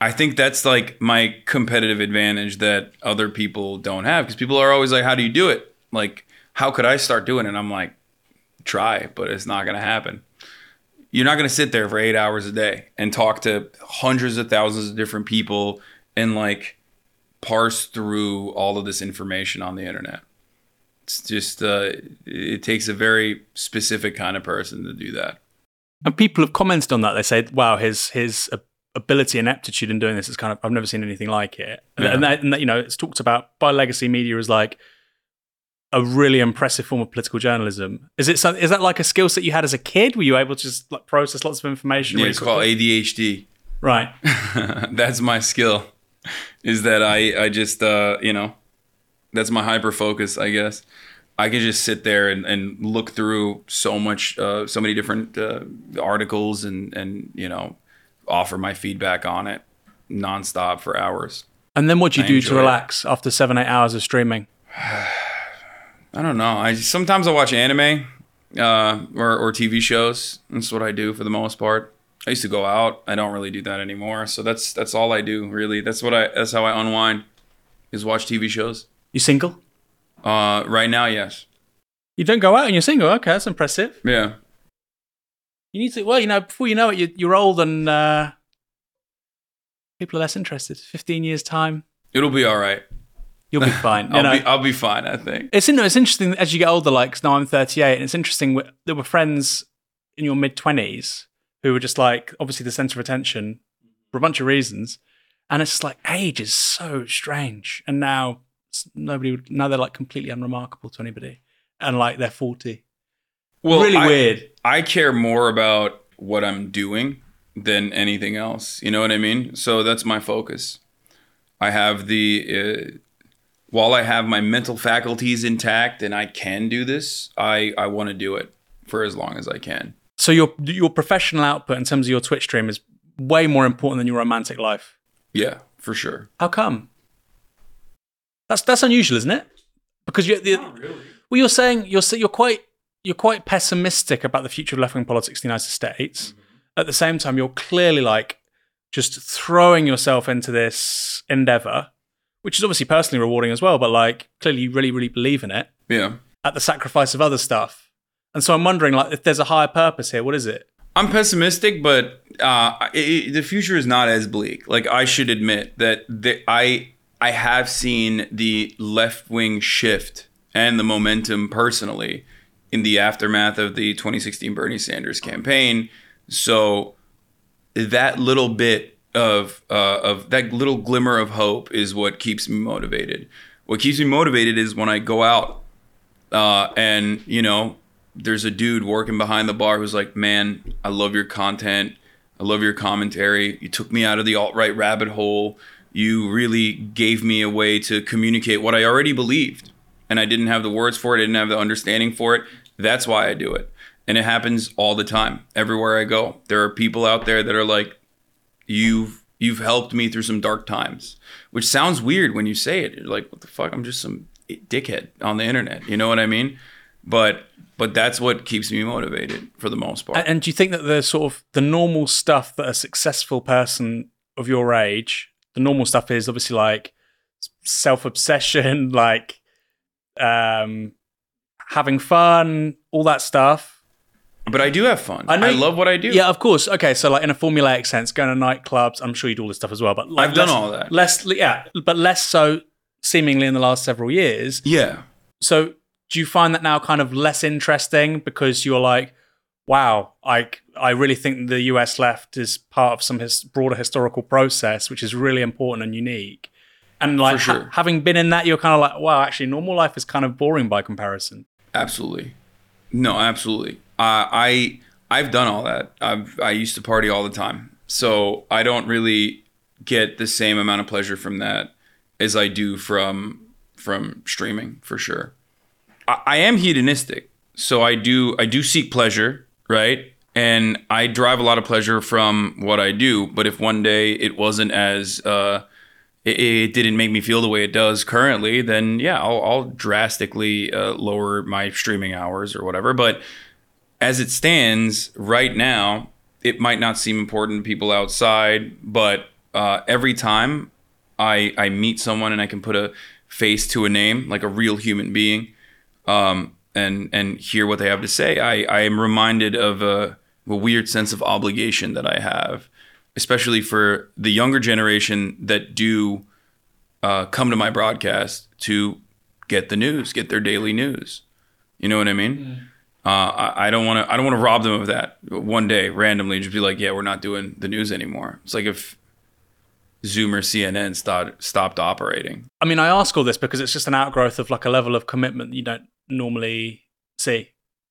I think that's like my competitive advantage that other people don't have because people are always like, How do you do it? Like, how could I start doing it? And I'm like, Try, but it's not going to happen. You're not going to sit there for eight hours a day and talk to hundreds of thousands of different people and like parse through all of this information on the internet. It's just, uh, it takes a very specific kind of person to do that.
And people have commented on that. They say, "Wow, his his ability and aptitude in doing this is kind of I've never seen anything like it." And-
Yeah.
And, that, and that, you know, it's talked about by legacy media as like a really impressive form of political journalism. Is it? some- Is that like a skill set you had as a kid? Were you able to just like process lots of information?
Yeah,
really
it's called? ADHD.
right.
that's my skill. Is that I I just uh you know that's my hyper focus I guess. I could just sit there and, and look through so much uh, so many different uh, articles and and you know offer my feedback on it nonstop for hours.
And then what do you
I
do to
it.
relax after seven eight hours of streaming?
I don't know. I sometimes I watch anime uh, or or TV shows. That's what I do for the most part. I used to go out. I don't really do that anymore. So that's that's all I do really. That's what I that's how I unwind is watch TV shows.
You single?
Uh, right now, yes.
You don't go out and you're single. Okay, that's impressive.
Yeah.
You need to. Well, you know, before you know it, you, you're old and uh, people are less interested. Fifteen years time,
It'll be all right.
You'll be fine.
I'll
know?
be I'll be fine. I think.
It's in, it's interesting as you get older. like, now I'm 38, and it's interesting. There were friends in your mid 20s who were just like obviously the center of attention for a bunch of reasons, and it's just like age is so strange. And now nobody would now they're like completely unremarkable to anybody, and like they're 40.
Well,
really
I-
weird.
I care more about what I'm doing than anything else. You know what I mean? So that's my focus. I have the uh, while I have my mental faculties intact and I can do this, I I want to do it for as long as I can.
So your your professional output in terms of your Twitch stream is way more important than your romantic life.
Yeah, for sure.
How come? That's that's unusual, isn't it? Because you're the, well, you're saying you're you're quite you're quite pessimistic about the future of left wing politics in the United States. Mm-hmm. At the same time, you're clearly like just throwing yourself into this endeavor, which is obviously personally rewarding as well. But like clearly, you really really believe in it
Yeah.
at the sacrifice of other stuff. And so I'm wondering, like, if there's a higher purpose here, what is it?
I'm pessimistic, but uh, i i the future is not as bleak. Like I should admit that the, I I have seen the left wing shift and the momentum personally in the aftermath of the 2016 Bernie Sanders campaign. So that little bit of uh, of that little glimmer of hope is what keeps me motivated. What keeps me motivated is when I go out uh, and you know there's a dude working behind the bar who's like, "Man, I love your content. I love your commentary. You took me out of the alt right rabbit hole. You really gave me a way to communicate what I already believed, and I didn't have the words for it. I didn't have the understanding for it. That's why I do it, and it happens all the time, everywhere I go. There are people out there that are like, "You've you've helped me through some dark times," which sounds weird when you say it. You're like, "What the fuck? I'm just some dickhead on the internet." You know what I mean? But but that's what keeps me motivated for the most part.
And, and do you think that the sort of the normal stuff that a successful person of your age, the normal stuff is obviously like self obsession, like um, having fun, all that stuff.
But I do have fun.
I
I,
you-
love what I do.
Yeah, of course. Okay, so like in a formulaic sense, going to nightclubs. I'm sure you do all this stuff as well, but like
I've done all that.
Less, yeah, but less so seemingly in the last several years.
Yeah.
So do you find that now kind of less interesting because you're like, wow, I I really think the US left is part of some his broader historical process, which is really important and unique. And like
For
ha- having been in that, you're kind of like, wow, actually, normal life is kind of boring by comparison.
Absolutely. No, absolutely. Uh, I I've done all that. I've I used to party all the time, so I don't really get the same amount of pleasure from that as I do from from streaming for sure. I, I am hedonistic, so I do I do seek pleasure, right? And I derive a lot of pleasure from what I do. But if one day it wasn't as uh, it, it didn't make me feel the way it does currently, then yeah, I'll, I'll drastically uh, lower my streaming hours or whatever. But as it stands right now, it might not seem important to people outside, but uh, every time I I meet someone and I can put a face to a name, like a real human being, um, and and hear what they have to say, I I am reminded of a, a weird sense of obligation that I have, especially for the younger generation that do uh, come to my broadcast to get the news, get their daily news. You know what I mean? Uh, I, I don't want to. I don't want to rob them of that. One day, randomly, just be like, "Yeah, we're not doing the news anymore." It's like if Zoom or CNN start, stopped operating.
I mean, I ask all this because it's just an outgrowth of like a level of commitment you don't normally see,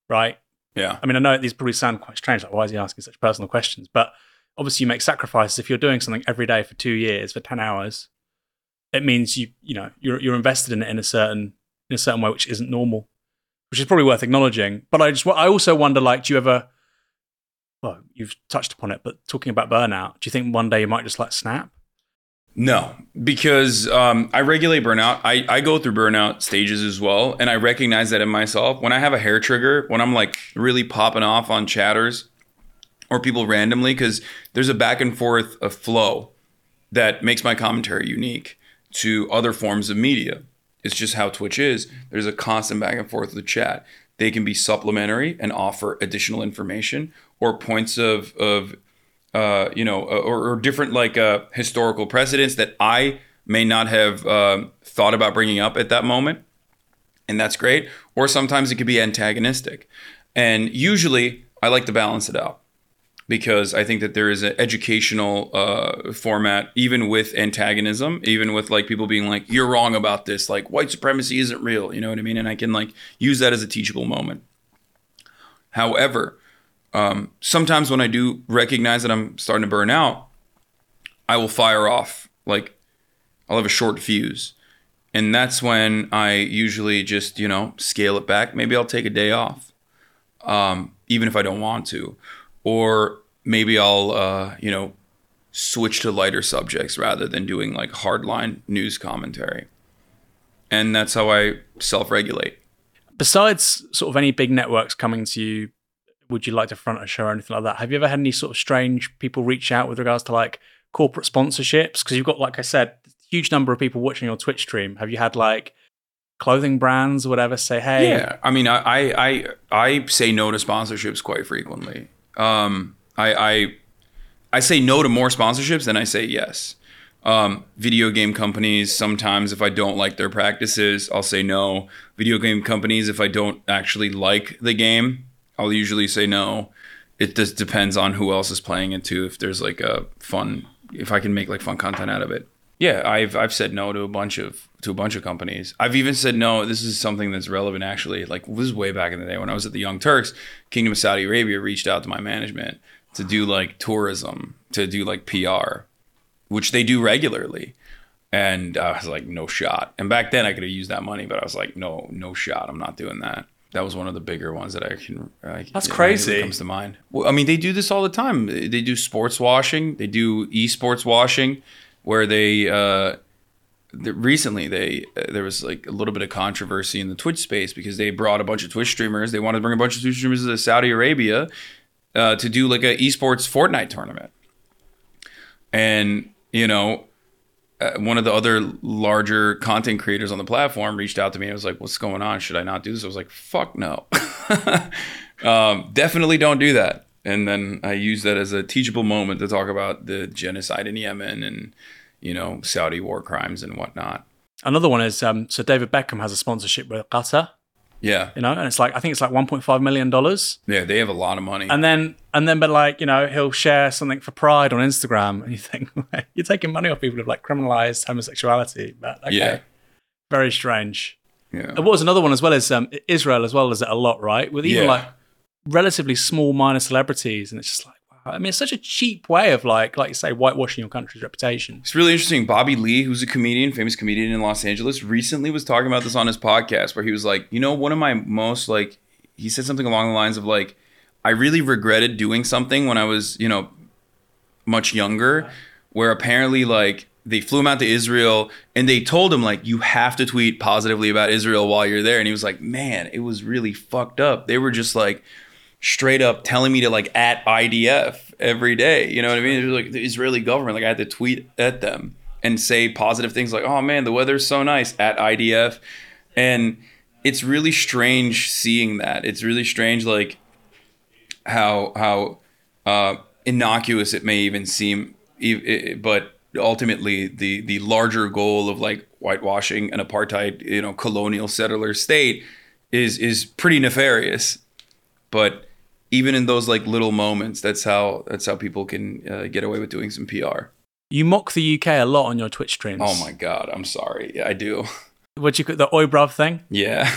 right?
Yeah,
I mean, I know these probably sound quite strange. Like, why is he asking such personal questions? But obviously, you make sacrifices. If you're doing something every day for two years for ten hours, it means you, you know, you're you're invested in it in a certain in a certain way, which isn't normal, which is probably worth acknowledging. But I just, I also wonder, like, do you ever? Well, you've touched upon it, but talking about burnout, do you think one day you might just like snap?
No, because um, I regulate burnout. I, I go through burnout stages as well. And I recognize that in myself. When I have a hair trigger, when I'm like really popping off on chatters or people randomly, because there's a back and forth of flow that makes my commentary unique to other forms of media. It's just how Twitch is. There's a constant back and forth of the chat. They can be supplementary and offer additional information or points of, of uh, you know, uh, or, or different like uh, historical precedents that I may not have uh, thought about bringing up at that moment, and that's great. Or sometimes it could be antagonistic, and usually I like to balance it out because I think that there is an educational uh, format, even with antagonism, even with like people being like, "You're wrong about this," like white supremacy isn't real. You know what I mean? And I can like use that as a teachable moment. However, um, sometimes when I do recognize that I'm starting to burn out, I will fire off like I'll have a short fuse. And that's when I usually just, you know, scale it back. Maybe I'll take a day off, um, even if I don't want to. Or maybe I'll, uh, you know, switch to lighter subjects rather than doing like hardline news commentary. And that's how I self regulate.
Besides sort of any big networks coming to you would you like to front a show or anything like that? Have you ever had any sort of strange people reach out with regards to like corporate sponsorships? Because you've got, like I said, huge number of people watching your Twitch stream. Have you had like clothing brands or whatever say, hey?
Yeah, I mean, I I I say no to sponsorships quite frequently. Um, I I I say no to more sponsorships than I say yes. Um, video game companies, sometimes if I don't like their practices, I'll say no. Video game companies, if I don't actually like the game, I'll usually say no. It just depends on who else is playing it too. If there's like a fun, if I can make like fun content out of it. Yeah, I've I've said no to a bunch of to a bunch of companies. I've even said no. This is something that's relevant actually. Like this is way back in the day when I was at the Young Turks. Kingdom of Saudi Arabia reached out to my management to do like tourism, to do like PR, which they do regularly. And I was like, no shot. And back then I could have used that money, but I was like, no, no shot. I'm not doing that that was one of the bigger ones that I can. I,
That's crazy.
Comes to mind. Well, I mean, they do this all the time. They do sports washing. They do esports washing, where they. Uh, recently they uh, there was like a little bit of controversy in the Twitch space because they brought a bunch of Twitch streamers. They wanted to bring a bunch of Twitch streamers to Saudi Arabia uh, to do like a esports Fortnite tournament, and you know uh, one of the other larger content creators on the platform reached out to me and was like, "What's going on? Should I not do this?" I was like, "Fuck no, um, definitely don't do that." And then I use that as a teachable moment to talk about the genocide in Yemen and you know Saudi war crimes and whatnot.
Another one is um, so David Beckham has a sponsorship with Qatar.
Yeah.
You know, and it's like I think it's like 1.5 million dollars.
Yeah, they have a lot of money.
And then and then but like, you know, he'll share something for pride on Instagram and you think you're taking money off people who've like criminalized homosexuality. But okay. Yeah. Very strange. Yeah. And what was another one as well as um, Israel as well as it a lot, right? With even yeah. like relatively small minor celebrities and it's just like wow. I mean, it's such a cheap way of like, like you say, whitewashing your country's reputation.
It's really interesting. Bobby Lee, who's a comedian, famous comedian in Los Angeles, recently was talking about this on his podcast, where he was like, you know, one of my most like, he said something along the lines of like, I really regretted doing something when I was, you know, much younger, where apparently like they flew him out to Israel and they told him like you have to tweet positively about Israel while you're there and he was like man it was really fucked up they were just like straight up telling me to like at IDF every day. You know what I mean? It was like the Israeli government. Like I had to tweet at them and say positive things like, "Oh man, the weather's so nice" at IDF, and it's really strange seeing that. It's really strange, like how how uh, innocuous it may even seem, but ultimately the the larger goal of like whitewashing an apartheid, you know, colonial settler state is is pretty nefarious. But even in those like little moments, that's how that's how people can uh, get away with doing some PR.
You mock the UK a lot on your Twitch streams.
Oh my god, I'm sorry. Yeah, I do.
What you the oi bruv thing?
Yeah.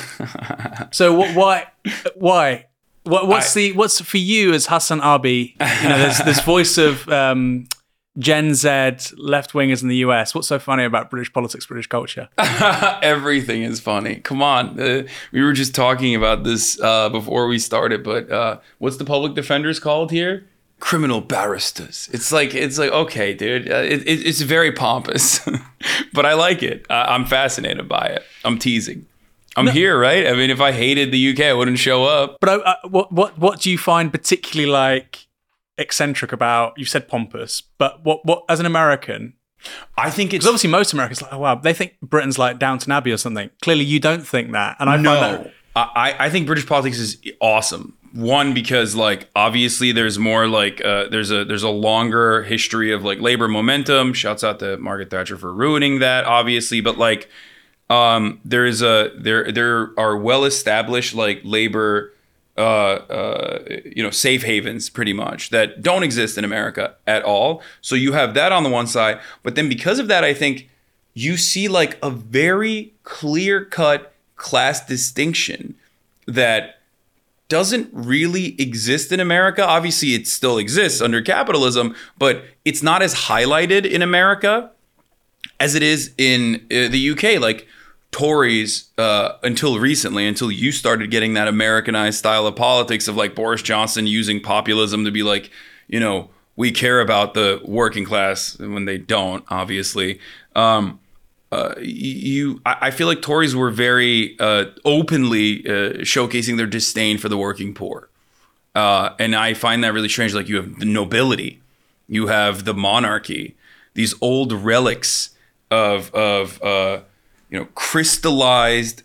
so what? Why? Why? What, what's I, the what's for you as HasanAbi? You know, there's this voice of um, Gen Z left wingers in the US. What's so funny about British politics, British culture?
Everything is funny. Come on. Uh, we were just talking about this uh, before we started, but uh, what's the public defenders called here? criminal barristers. It's like it's like okay, dude. Uh, it, it, it's very pompous, but I like it. I, I'm fascinated by it. I'm teasing. I'm here, right? I mean, if I hated the UK, I wouldn't show up.
But I, I, what what what do you find particularly like eccentric about? You said pompous, but what what as an American?
I think it's
obviously most Americans like, oh wow, they think Britain's like Downton Abbey or something. Clearly, you don't think that, and I find that
no. I, I think British politics is awesome. One because like obviously there's more like uh, there's a there's a longer history of like labor momentum. Shouts out to Margaret Thatcher for ruining that, obviously. But like um, there is a there there are well established like labor uh, uh, you know safe havens pretty much that don't exist in America at all. So you have that on the one side, but then because of that, I think you see like a very clear cut class distinction that doesn't really exist in America. Obviously, it still exists under capitalism, but it's not as highlighted in America as it is in uh, the UK. Like Tories, uh, until recently, until you started getting that Americanized style of politics of like Boris Johnson using populism to be like, you know, we care about the working class when they don't, obviously. Um, uh, you, I I feel like Tories were very uh, openly uh, showcasing their disdain for the working poor, uh, and I find that really strange. Like you have the nobility, you have the monarchy, these old relics of of uh, you know crystallized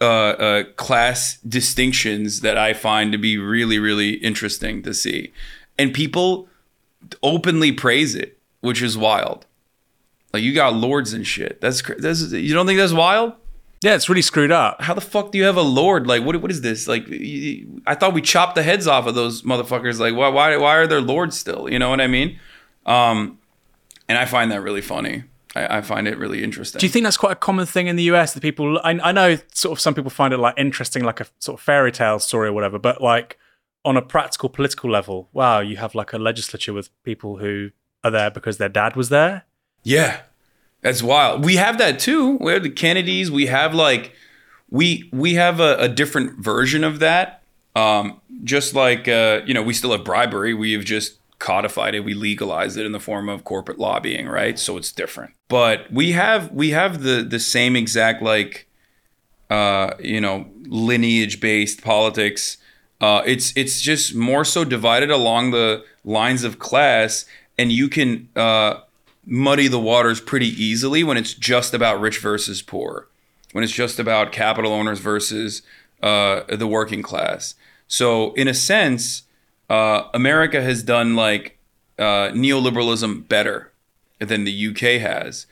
uh, uh, class distinctions that I find to be really really interesting to see, and people openly praise it, which is wild. Like you got lords and shit. That's that's you don't think that's wild?
yeah, it's really screwed up.
How the fuck do you have a lord? Like what what is this? Like I thought we chopped the heads off of those motherfuckers. Like why why why are there lords still? You know what I mean? Um, and I find that really funny. I, I find it really interesting.
Do you think that's quite a common thing in the US that people? I, I know sort of some people find it like interesting, like a sort of fairy tale story or whatever, but like on a practical political level, wow, you have like a legislature with people who are there because their dad was there.
Yeah, that's wild. We have that too. We have the Kennedys. We have like we we have a, a different version of that. Um, just like uh, you know, we still have bribery. We have just codified it. We legalized it in the form of corporate lobbying, right? So it's different. But we have we have the the same exact like uh, you know lineage based politics. Uh, it's it's just more so divided along the lines of class, and you can uh, muddy the waters pretty easily when it's just about rich versus poor, when it's just about capital owners versus uh, the working class. So in a sense, uh, America has done like uh, neoliberalism better than the UK has.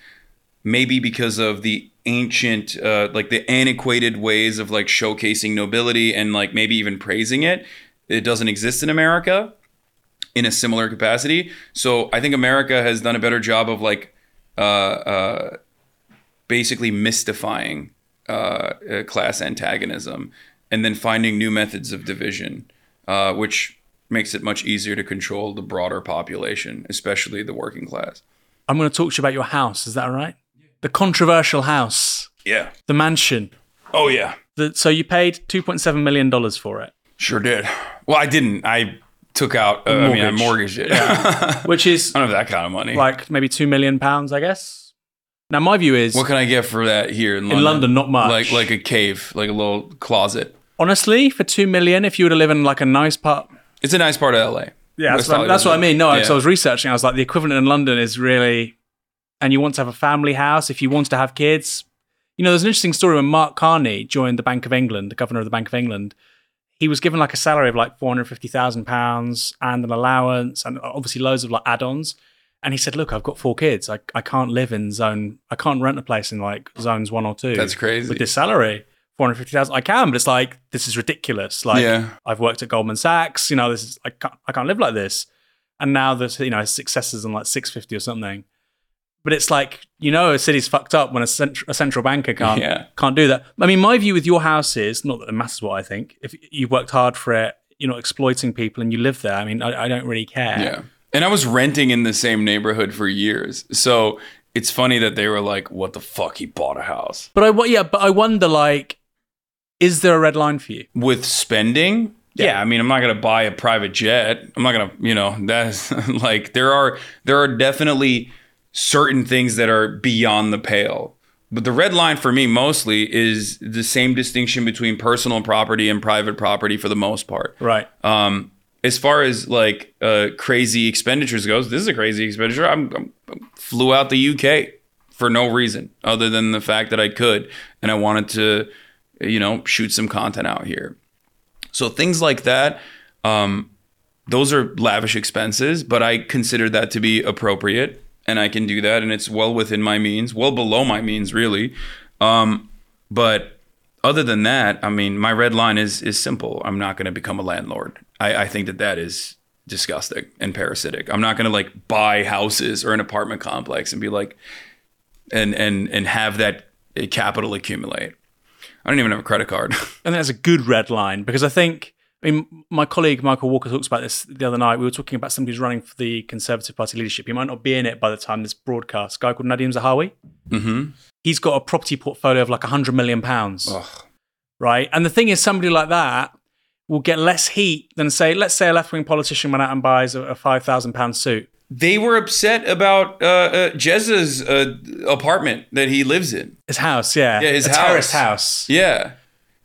Maybe because of the ancient, uh, like the antiquated ways of like showcasing nobility and like maybe even praising it. It doesn't exist in America in a similar capacity. So I think America has done a better job of like uh, uh, basically mystifying uh, class antagonism and then finding new methods of division, uh, which makes it much easier to control the broader population, especially the working class.
I'm going to talk to you about your house. Is that all right? The controversial house,
Yeah.
the mansion.
Oh yeah.
The, so you paid 2.7 million dollars for it,
Sure did. Well, I didn't. I took out. Uh, I mean, I
Mortgage.
mortgaged it. I
which is I
don't have that kind of money.
like maybe two million pounds, I guess. Now my view is
what can I get for that here in London?
in London, not much.
Like like a cave, like a little closet.
honestly, for two million, if you were to live in like a nice part,
It's a nice part of LA.
yeah, that's, what, that's what I mean. No,
Yeah.
I was researching, I was like, the equivalent in London is really, and you want to have a family house. If you wanted to have kids, you know, there's an interesting story when Mark Carney joined the Bank of England, the governor of the Bank of England. He was given like a salary of like four hundred fifty thousand pounds and an allowance, and obviously loads of like add-ons. And he said, "Look, I've got four kids. I, I can't live in zone. I can't rent a place in like zones one or two.
That's crazy.
with this salary." 450,000 I can but it's like this is ridiculous like
Yeah.
I've worked at Goldman Sachs you know this is I can't I can't live like this and now that you know his success is on like 650 or something but it's like you know a city's fucked up when a, cent- a central banker can't
Yeah.
can't do that I mean my view with your house is not that it matters what I think if you've worked hard for it you're not exploiting people and you live there I mean I, I don't really care
Yeah. And I was renting in the same neighborhood for years. So it's funny that they were like, what the fuck? He bought a house.
but I yeah but I wonder like is there a red line for you
With spending, Yeah. I mean, I'm not gonna buy a private jet. I'm not gonna, you know, that's like there are there are definitely certain things that are beyond the pale. But the red line for me mostly is the same distinction between personal property and private property for the most part.
Right.
Um, as far as like uh, crazy expenditures goes, this is a crazy expenditure. I'm, I'm flew out the UK for no reason other than the fact that I could and I wanted to, you know, shoot some content out here. So things like that, um, those are lavish expenses, but I consider that to be appropriate and I can do that, and it's well within my means, well below my means, really. Um, but other than that, I mean, my red line is is simple. I'm not going to become a landlord. I, I think that that is disgusting and parasitic. I'm not going to like buy houses or an apartment complex and be like, and and and have that capital accumulate. I don't even have a credit card.
and that's a good red line because I think I mean, my colleague Michael Walker talks about this the other night. We were talking about somebody who's running for the Conservative Party leadership. He might not be in it by the time this broadcast. A guy called Nadhim Zahawi.
mm-hmm.
He's got a property portfolio of like hundred million pounds, right? And the thing is, somebody like that will get less heat than say, let's say, a left-wing politician went out and buys a, a five thousand pound suit.
They were upset about uh, uh, Jezza's uh, apartment that he lives in.
His house, yeah,
Yeah, his
a
house.
terraced house.
Yeah.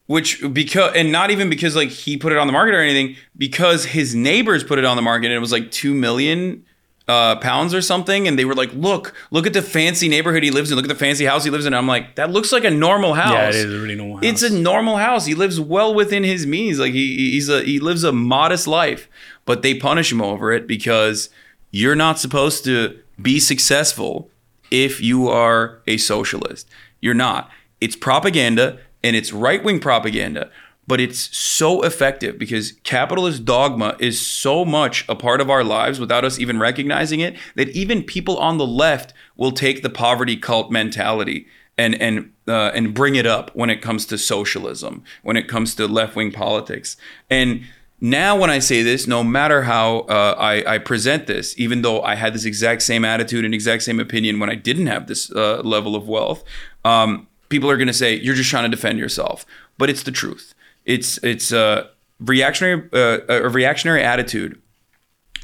Which because and not even because like he put it on the market or anything, because his neighbors put it on the market and it was like two million uh, pounds or something, and they were like, "Look, look at the fancy neighborhood he lives in. Look at the fancy house he lives in." I'm like, "That looks like a normal house.
Yeah, it is a really normal house.
It's a normal house. He lives well within his means. Like he he's a he lives a modest life, but they punish him over it because you're not supposed to be successful if you are a socialist. You're not. It's propaganda and it's right-wing propaganda, but it's so effective because capitalist dogma is so much a part of our lives without us even recognizing it that even people on the left will take the poverty cult mentality and and uh, and bring it up when it comes to socialism, when it comes to left wing politics. And now, when I say this, no matter how uh, I, I present this, even though I had this exact same attitude and exact same opinion when I didn't have this uh, level of wealth, um, people are going to say you're just trying to defend yourself. But it's the truth. It's it's a reactionary uh, a reactionary attitude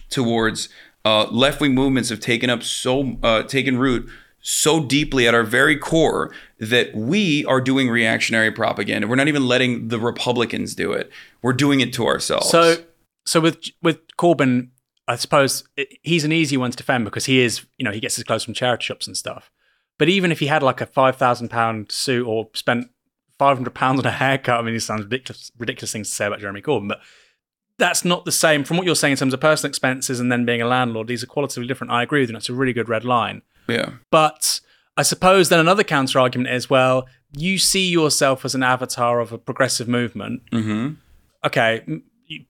towards uh, left wing movements have taken up so uh, taken root so deeply at our very core that we are doing reactionary propaganda. We're not even letting the Republicans do it. We're doing it to ourselves.
So, so with with Corbyn, I suppose it, he's an easy one to defend because he is, you know, he gets his clothes from charity shops and stuff. But even if he had like a five thousand pound suit or spent five hundred pounds on a haircut, I mean, these sounds ridiculous, ridiculous things to say about Jeremy Corbyn, but that's not the same from what you're saying in terms of personal expenses and then being a landlord. These are qualitatively different. I agree with you. That's a really good red line.
yeah,
But I suppose then another counter argument is well, you see yourself as an avatar of a progressive movement.
hmm
Okay,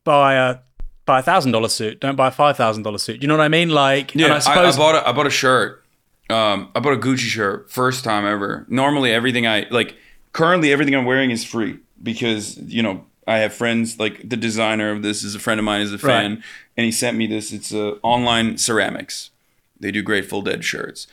buy a buy a thousand dollar suit. Don't buy a five thousand dollar suit. Do you know what I mean? Like,
yeah.
and
I,
I suppose
I bought a, I bought a shirt. Um, I bought a Gucci shirt first time ever. Normally, everything I like currently everything I'm wearing is free because you know I have friends like the designer of this is a friend of mine is a fan
Right.
and he sent me this. It's a online ceramics. They do Grateful Dead shirts.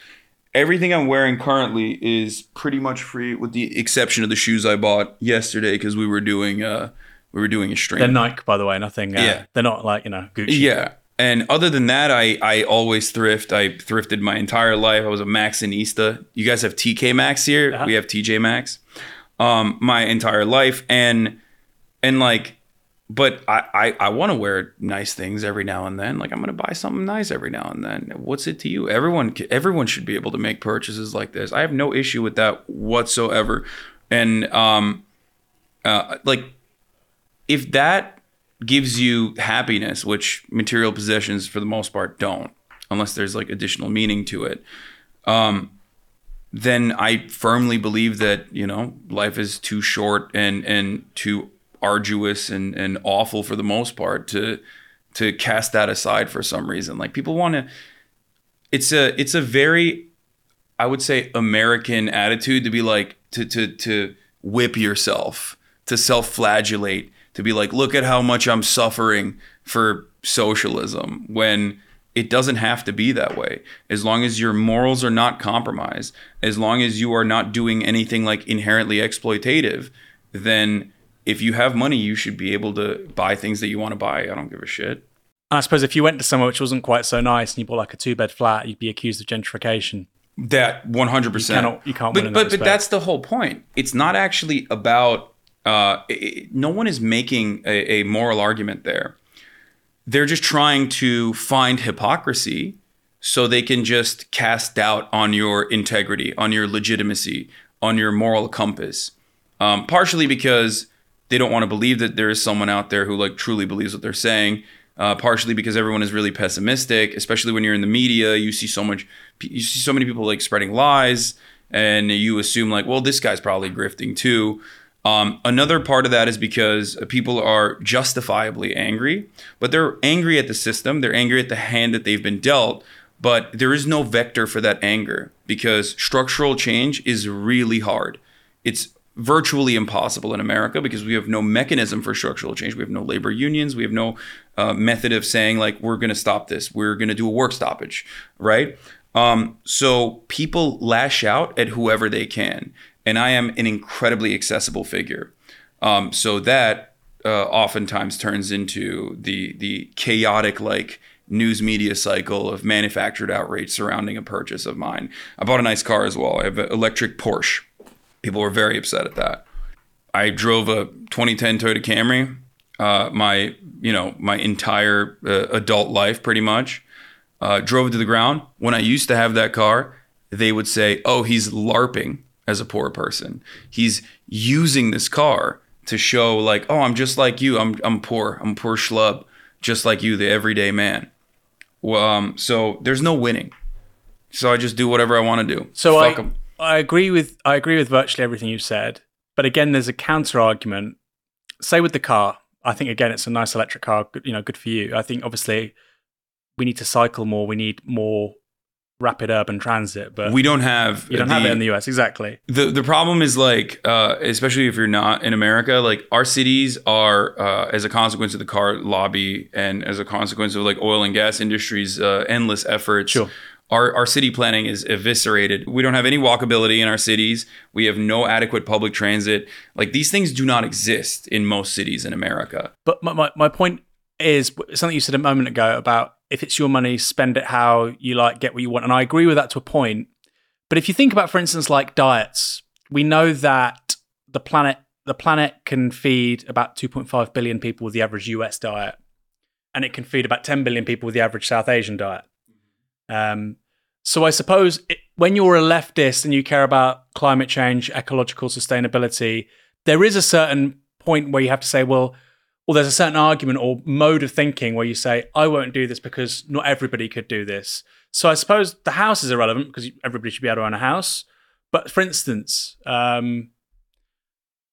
Everything I'm wearing currently is pretty much free, with the exception of the shoes I bought yesterday because we were doing uh we were doing a stream.
they're Nike, by the way. Nothing. Uh,
Yeah.
they're not like you know Gucci.
Yeah. And other than that, I, I always thrift. I thrifted my entire life. I was a Maxxinista. You guys have TK Maxx here.
Uh-huh.
We have TJ Maxx. Um, my entire life, and and like, but I I, I want to wear nice things every now and then. Like I'm gonna buy something nice every now and then. What's it to you? Everyone everyone should be able to make purchases like this. I have no issue with that whatsoever. And um, uh, like if that gives you happiness, which material possessions for the most part don't, unless there's like additional meaning to it, um, then I firmly believe that you know life is too short and and too arduous and and awful for the most part to to cast that aside for some reason. Like people want to. It's a it's a very I would say American attitude to be like to to to whip yourself, to self-flagellate, to be like, look at how much I'm suffering for socialism when it doesn't have to be that way. As long as your morals are not compromised, as long as you are not doing anything like inherently exploitative, then if you have money, you should be able to buy things that you want to buy. I don't give a shit.
And I suppose if you went to somewhere which wasn't quite so nice and you bought like a two bed flat, you'd be accused of gentrification.
That one hundred percent.
cannot- you can't
But but
that
but that's the whole point. It's not actually about. Uh, it- no one is making a, a moral argument there. They're just trying to find hypocrisy, so they can just cast doubt on your integrity, on your legitimacy, on your moral compass. Um, partially because they don't want to believe that there is someone out there who like truly believes what they're saying. Uh, partially because everyone is really pessimistic, especially when you're in the media. You see so much, you see so many people like spreading lies, and you assume like, well, this guy's probably grifting too. Um, another part of that is because people are justifiably angry, but they're angry at the system. They're angry at the hand that they've been dealt. But there is no vector for that anger because structural change is really hard. It's virtually impossible in America because we have no mechanism for structural change. We have no labor unions. We have no uh, method of saying like we're going to stop this. We're going to do a work stoppage, right? Um, so people lash out at whoever they can, and I am an incredibly accessible figure. Um, so that uh, oftentimes turns into the the chaotic like news media cycle of manufactured outrage surrounding a purchase of mine. I bought a nice car as well. I have an electric Porsche. People were very upset at that. I drove a 2010 Toyota Camry. Uh, my you know my entire uh, adult life pretty much uh, drove it to the ground. When I used to have that car, they would say, "Oh, he's larping as a poor person. He's using this car to show like, oh, I'm just like you. I'm I'm poor. I'm a poor schlub, just like you, the everyday man." Well, um, so there's no winning. So I just do whatever I want to do.
So
Fuck
I,
'em.
I agree with I agree with virtually everything you've said. But again, there's a counter argument. Say with the car, I think again it's a nice electric car. good- You know, good for you. I think obviously we need to cycle more. We need more rapid urban transit. But
we don't have
you don't have it in the US exactly.
the the problem is like uh, especially if you're not in America like our cities are uh, as a consequence of the car lobby and as a consequence of like oil and gas industries uh, endless efforts
Sure.
Our, our city planning is eviscerated we don't have any walkability in our cities we have no adequate public transit like these things do not exist in most cities in America
But my, my, my point is something you said a moment ago about if it's your money, spend it how you like, get what you want. And I agree with that to a point. But if you think about, for instance, like diets, we know that the planet the planet can feed about 2.5 billion people with the average US diet, and it can feed about 10 billion people with the average South Asian diet. Um, so I suppose it, when you're a leftist and you care about climate change, ecological sustainability, there is a certain point where you have to say, well, or there's a certain argument or mode of thinking where you say, I won't do this because not everybody could do this. So I suppose the house is irrelevant because everybody should be able to own a house. But for instance, um,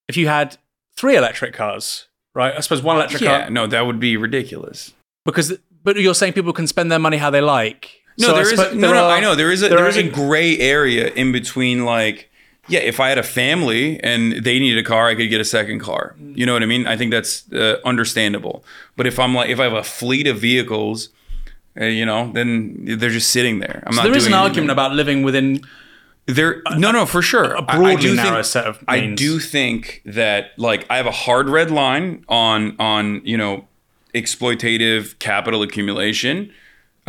if you had three electric cars, right? I suppose one electric
yeah
car
no that would be ridiculous
because but you're saying people can spend their money how they like.
No,
So I
there is
suppose
no, no.
are-
I know there is a
there
there is a gray area in between. Like, yeah, if I had a family and they needed a car, I could get a second car. You know what I mean? I think that's uh, understandable. But if I'm like, if I have a fleet of vehicles, uh, you know, then they're just sitting there. I'm
So
not.
there is an
doing
argument about living within
there. No, no, for sure.
a
I- I
broadly
do
narrow
think-
set of
I do think that like I have a hard red line on on you know exploitative capital accumulation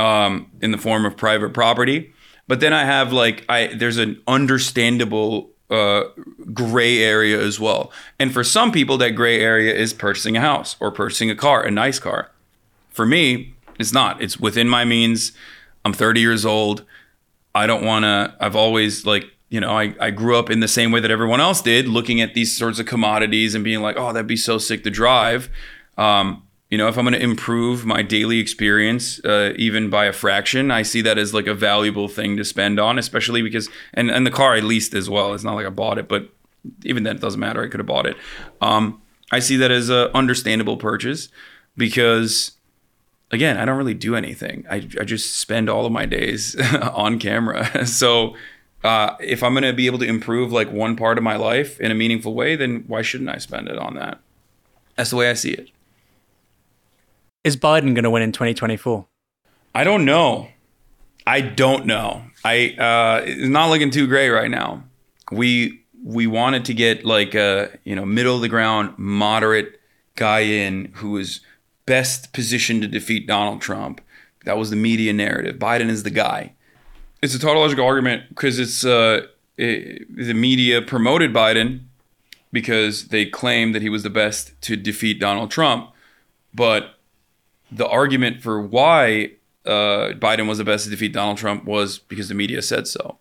um, in the form of private property, but then I have like I there's an understandable uh, gray area as well, and for some people that gray area is purchasing a house or purchasing a car, a nice car. For me, it's not. It's within my means. I'm 30 years old. I don't want to. I've always like you know I, I grew up in the same way that everyone else did, looking at these sorts of commodities and being like, oh, that'd be so sick to drive. Um, you know, if I'm going to improve my daily experience, uh, even by a fraction, I see that as like a valuable thing to spend on, especially because and and the car I leased as well. It's not like I bought it, but even then it doesn't matter. I could have bought it. Um, I see that as a understandable purchase because again, I don't really do anything. I, I just spend all of my days on camera. so uh, if I'm going to be able to improve like one part of my life in a meaningful way, then why shouldn't I spend it on that? That's the way I see it.
Is Biden going to win in 2024?
I don't know. I don't know. I uh, it's not looking too great right now. We we wanted to get like a you know middle of the ground moderate guy in who was best positioned to defeat Donald Trump. That was the media narrative. Biden is the guy. It's a tautological argument because it's uh, it, the media promoted Biden because they claimed that he was the best to defeat Donald Trump, but the argument for why uh, Biden was the best to defeat Donald Trump was because the media said so.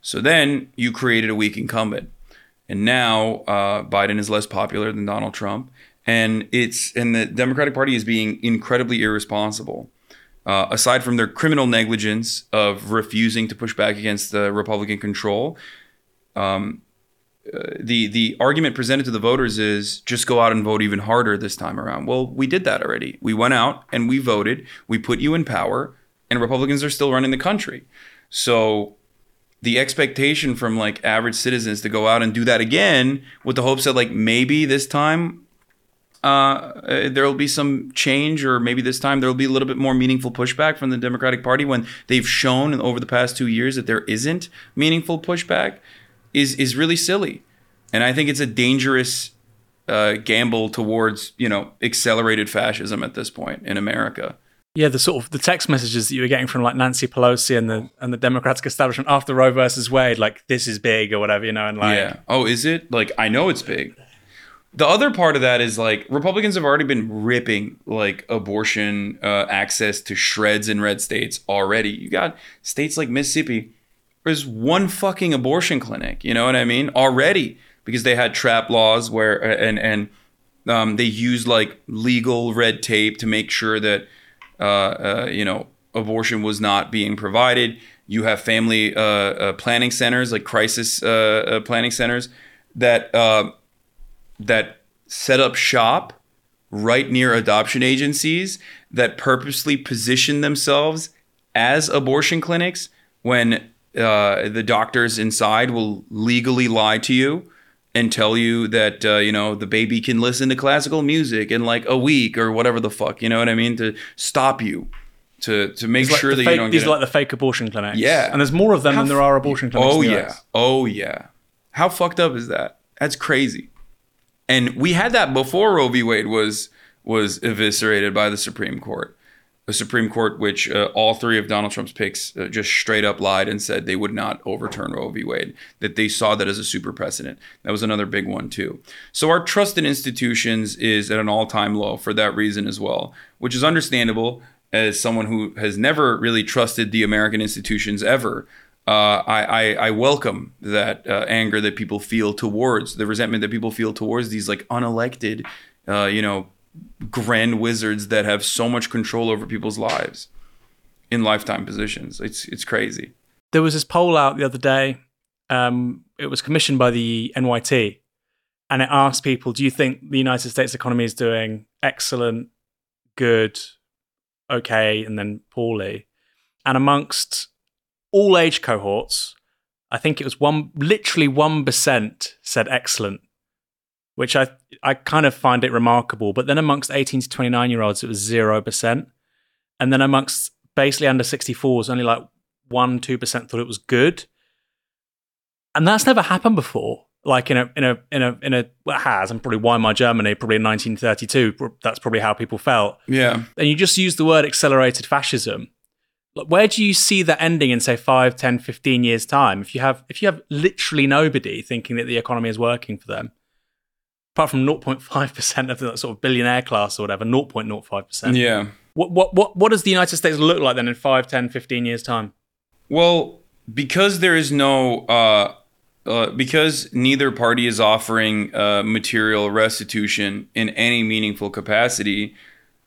So then you created a weak incumbent, and now uh, Biden is less popular than Donald Trump, and it's and the Democratic Party is being incredibly irresponsible. Uh, aside from their criminal negligence of refusing to push back against the Republican control, um, uh, the the argument presented to the voters is just go out and vote even harder this time around. Well, we did that already. We went out and we voted. We put you in power, and Republicans are still running the country. So the expectation from like average citizens to go out and do that again with the hopes that like maybe this time uh, there will be some change, or maybe this time there will be a little bit more meaningful pushback from the Democratic Party when they've shown over the past two years that there isn't meaningful pushback, is is really silly, and I think it's a dangerous uh, gamble towards you know accelerated fascism at this point in America.
Yeah, the sort of the text messages that you were getting from like Nancy Pelosi and the and the Democratic establishment after Roe versus Wade, like this is big or whatever, you know, and like
yeah, oh, is it? Like I know it's big. The other part of that is like Republicans have already been ripping like abortion uh, access to shreds in red states already. You got states like Mississippi. There's one fucking abortion clinic. You know what I mean? Already because they had trap laws where and and um, they used like legal red tape to make sure that uh, uh, you know, abortion was not being provided. You have family uh, uh planning centers, like crisis uh, planning centers, that that set up shop right near adoption agencies that purposely position themselves as abortion clinics when uh, the doctors inside will legally lie to you and tell you that uh, you know the baby can listen to classical music in like a week or whatever the fuck you know what I mean to stop you to to make
like
sure that
fake,
you don't
these
get
are like the fake abortion clinics
Yeah.
and there's more of them
How
than there are abortion clinics
Oh yeah.
US.
Oh yeah. How fucked up is that? That's crazy. And we had that before Roe v. Wade was was eviscerated by the Supreme Court. The Supreme Court, which uh, all three of Donald Trump's picks uh, just straight up lied and said they would not overturn Roe v. Wade, that they saw that as a super precedent. That was another big one, too. So our trust in institutions is at an all time low for that reason as well, which is understandable as someone who has never really trusted the American institutions ever. Uh, I, I, I welcome that uh, anger that people feel towards the resentment that people feel towards these like unelected, uh, you know, grand wizards that have so much control over people's lives in lifetime positions. It's it's crazy.
There was this poll out the other day. Um, it was commissioned by the NYT, and it asked people, "Do you think the United States economy is doing excellent, good, okay, and then poorly?" And amongst all age cohorts, I think it was one, literally one percent said excellent, which I I kind of find it remarkable. But then amongst 18 to 29 year olds, it was zero percent, and then amongst basically under 64s, only like one two percent thought it was good, and that's never happened before. Like in a in a in a in a well, it has, and probably Weimar Germany, probably in 1932. That's probably how people felt.
Yeah.
And you just use the word accelerated fascism. Like, where do you see that ending in say 5 10 15 years time if you have if you have literally nobody thinking that the economy is working for them apart from 0.5% of the sort of billionaire class or whatever 0.05%
Yeah.
what, what what what does the united states look like then in 5 10 15 years time
Well, because there is no, uh, uh, because neither party is offering uh, material restitution in any meaningful capacity,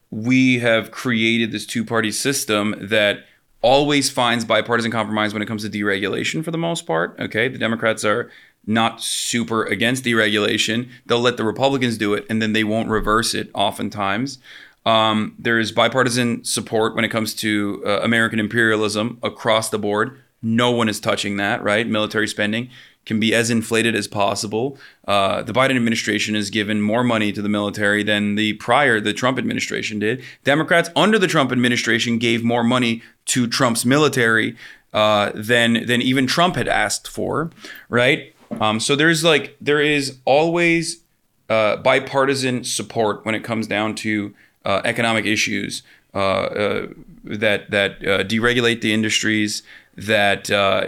we have created this two party system that always finds bipartisan compromise when it comes to deregulation for the most part. Okay. The Democrats are not super against deregulation. They'll let the Republicans do it and then they won't reverse it oftentimes. Um, there is bipartisan support when it comes to uh, American imperialism across the board. No one is touching that, right? Military spending can be as inflated as possible. Uh, the Biden administration has given more money to the military than the prior, the Trump administration did. Democrats under the Trump administration gave more money to Trump's military uh, than than even Trump had asked for, right? Um, so there's like there is always uh, bipartisan support when it comes down to uh, economic issues uh, uh that that uh, deregulate the industries, that uh,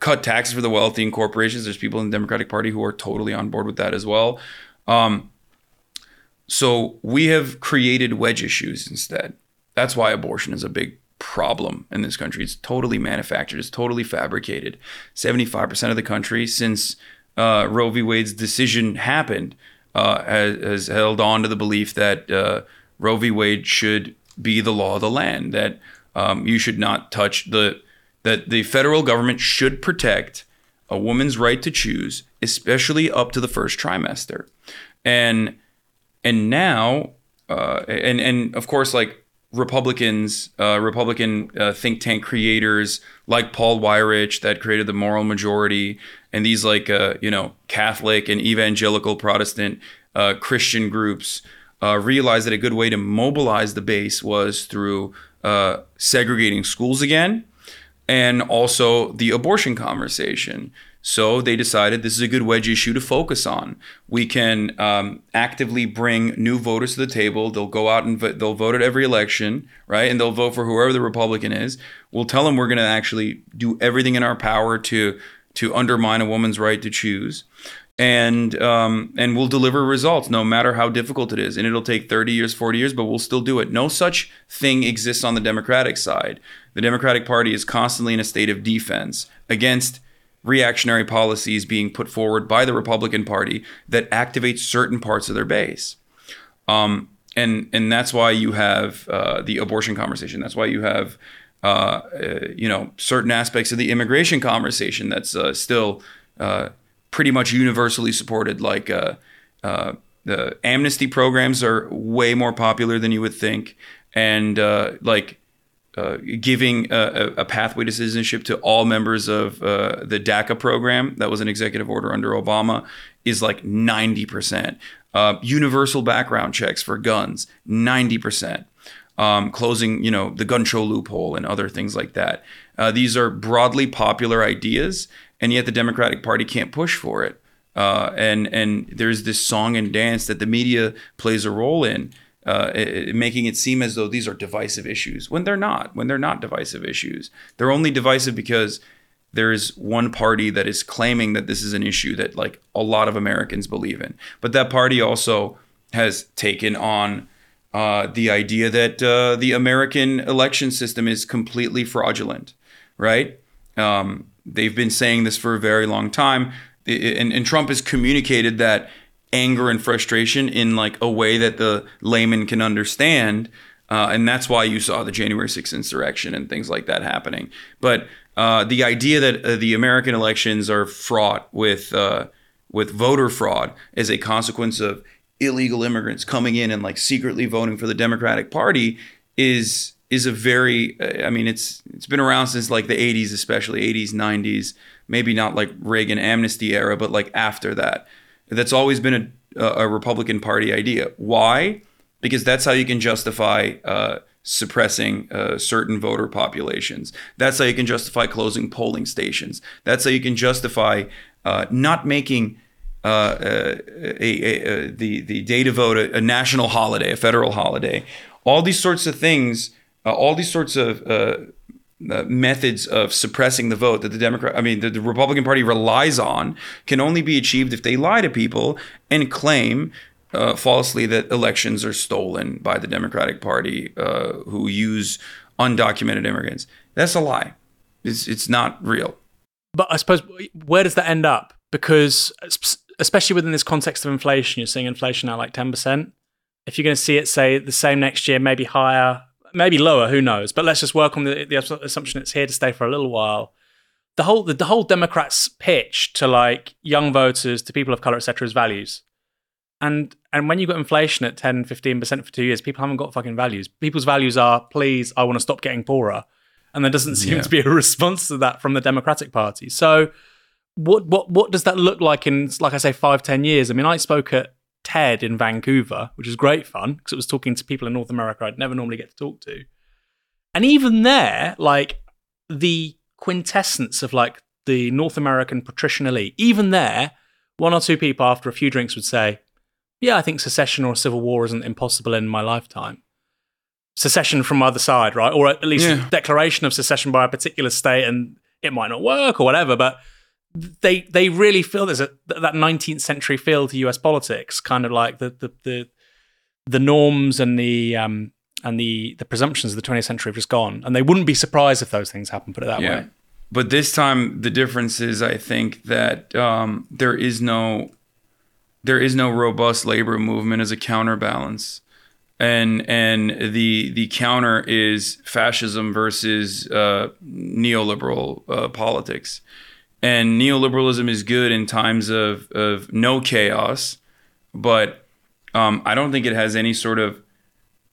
cut taxes for the wealthy and corporations. There's people in the Democratic Party who are totally on board with that as well. Um, so we have created wedge issues instead. That's why abortion is a big problem in this country. It's totally manufactured. It's totally fabricated. Seventy-five percent of the country, since uh, Roe v. Wade's decision happened, uh, has, has, held on to the belief that uh, Roe v. Wade should be the law of the land. That um, you should not touch the that the federal government should protect a woman's right to choose, especially up to the first trimester. And and now, uh, and and of course, like Republicans, uh, Republican uh, think tank creators like Paul Weyrich that created the Moral Majority, and these like uh, you know Catholic and evangelical Protestant uh, Christian groups uh, realized that a good way to mobilize the base was through segregating schools again and also the abortion conversation. So they decided this is a good wedge issue to focus on. We can um, actively bring new voters to the table. They'll go out and they'll vote at every election, right? And they'll vote for whoever the Republican is. We'll tell them we're going to actually do everything in our power to to undermine a woman's right to choose and um, and we'll deliver results no matter how difficult it is and it'll take 30 years 40 years but we'll still do it no such thing exists on the democratic side the democratic party is constantly in a state of defense against reactionary policies being put forward by the republican party that activate certain parts of their base. Um, and and that's why you have uh, the abortion conversation. That's why you have uh, uh, you know certain aspects of the immigration conversation that's uh, still uh, pretty much universally supported. Like uh, the amnesty programs are way more popular than you would think, and like uh, giving a, a, pathway to citizenship to all members of uh, the DACA program that was an executive order under Obama is like ninety percent. Uh, universal background checks for guns, ninety percent. Um, closing, you know, the gun show loophole and other things like that. these are broadly popular ideas, and yet the Democratic Party can't push for it. Uh, and and there's this song and dance that the media plays a role in, uh, making it seem as though these are divisive issues when they're not. When they're not divisive issues, they're only divisive because there is one party that is claiming that this is an issue that like a lot of Americans believe in. But that party also has taken on uh, the idea that uh, the American election system is completely fraudulent, right? Um, they've been saying this for a very long time, and, and Trump has communicated that anger and frustration in like a way that the layman can understand. Uh, and that's why you saw the January 6th insurrection and things like that happening. But uh, the idea that uh, the American elections are fraught with uh, with voter fraud as a consequence of illegal immigrants coming in and like secretly voting for the Democratic Party is is a very i mean it's it's been around since like the 80s especially 80s 90s maybe not like reagan amnesty era but like after that that's always been a, a republican party idea. Why? Because that's how you can justify uh, suppressing uh, certain voter populations. That's how you can justify closing polling stations. That's how you can justify uh, not making uh, uh, a, a, a, the the day to vote a, national holiday, a federal holiday, all these sorts of things uh, all these sorts of uh, uh, methods of suppressing the vote that the Democrat, I mean, the, the, Republican Party relies on, can only be achieved if they lie to people and claim uh, falsely that elections are stolen by the Democratic Party, uh, who use undocumented immigrants. That's a lie. It's it's not real.
But I suppose where does that end up? Because especially within this context of inflation, you're seeing inflation now like ten percent. If you're going to see it, say the same next year, maybe higher, maybe lower, who knows? But let's just work on the, the assumption it's here to stay for a little while. The whole the, the whole Democrats' pitch to like young voters, to people of color, etc., is values. And and when you've got inflation at 10, 15% for two years, people haven't got fucking values. People's values are, please, I want to stop getting poorer. And there doesn't seem yeah. to be a response to that from the Democratic Party. So what what what does that look like in like I say, five, ten years? I mean, I spoke at TED in Vancouver, which was great fun because it was talking to people in North America I'd never normally get to talk to. And even there, like the quintessence of like the North American patrician elite, even there, one or two people after a few drinks would say, Yeah, I think secession or a civil war isn't impossible in my lifetime. Secession from either side, right? Or at least
Yeah.
a declaration of secession by a particular state, and it might not work or whatever, but they they really feel there's a that 19th century feel to US politics, kind of like the the the, the norms and the um and the the presumptions of the 20th century have just gone, and they wouldn't be surprised if those things happen. Put it that
Yeah.
way.
But this time the difference is I think that um, there is no there is no robust labor movement as a counterbalance. And and the the counter is fascism versus uh, neoliberal uh, politics. And neoliberalism is good in times of, of no chaos, but um, I don't think it has any sort of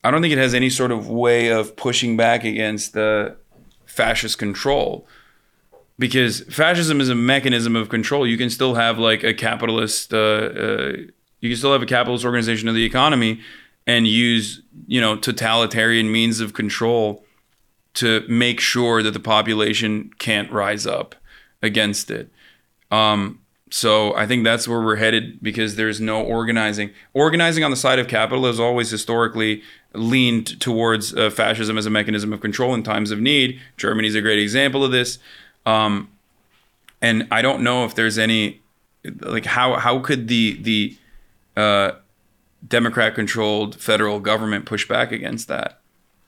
I don't think it has any sort of way of pushing back against the fascist control because fascism is a mechanism of control. You can still have like a capitalist, uh, uh, you can still have a capitalist organization of the economy and use you know totalitarian means of control to make sure that the population can't rise up against it. Um, so I think that's where we're headed because there's no organizing. Organizing on the side of capital has always historically leaned towards uh, fascism as a mechanism of control in times of need. Germany's a great example of this. Um, and I don't know if there's any like how how could the the uh, Democrat controlled federal government push back against that?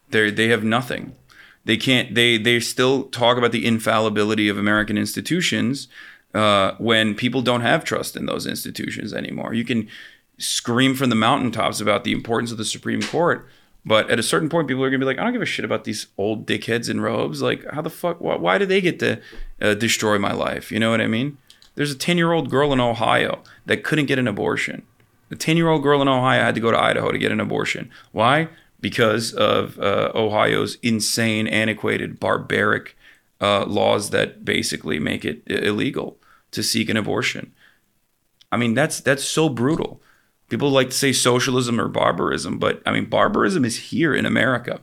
They they have nothing. They can't. They they still talk about the infallibility of American institutions uh, when people don't have trust in those institutions anymore. You can scream from the mountaintops about the importance of the Supreme Court, but at a certain point, people are gonna be like, I don't give a shit about these old dickheads in robes. Like, how the fuck? Why, why do they get to uh, destroy my life? You know what I mean? There's a 10 year old girl in Ohio that couldn't get an abortion. A 10 year old girl in Ohio had to go to Idaho to get an abortion. Why? Because of uh, Ohio's insane, antiquated, barbaric uh, laws that basically make it illegal to seek an abortion. I mean, that's that's so brutal. People like to say socialism or barbarism, but I mean, barbarism is here in America.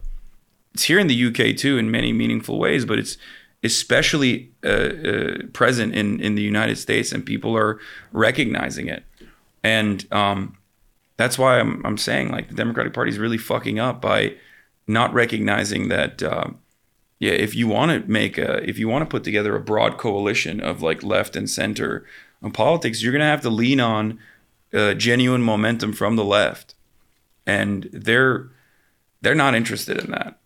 It's here in the UK too, in many meaningful ways, but it's especially uh, uh, present in in the United States, and people are recognizing it. And um, that's why I'm I'm saying like the Democratic Party is really fucking up by not recognizing that. Uh, yeah, if you want to make a, if you want to put together a broad coalition of like left and center on politics, you're gonna have to lean on uh, genuine momentum from the left, and they're they're not interested in that.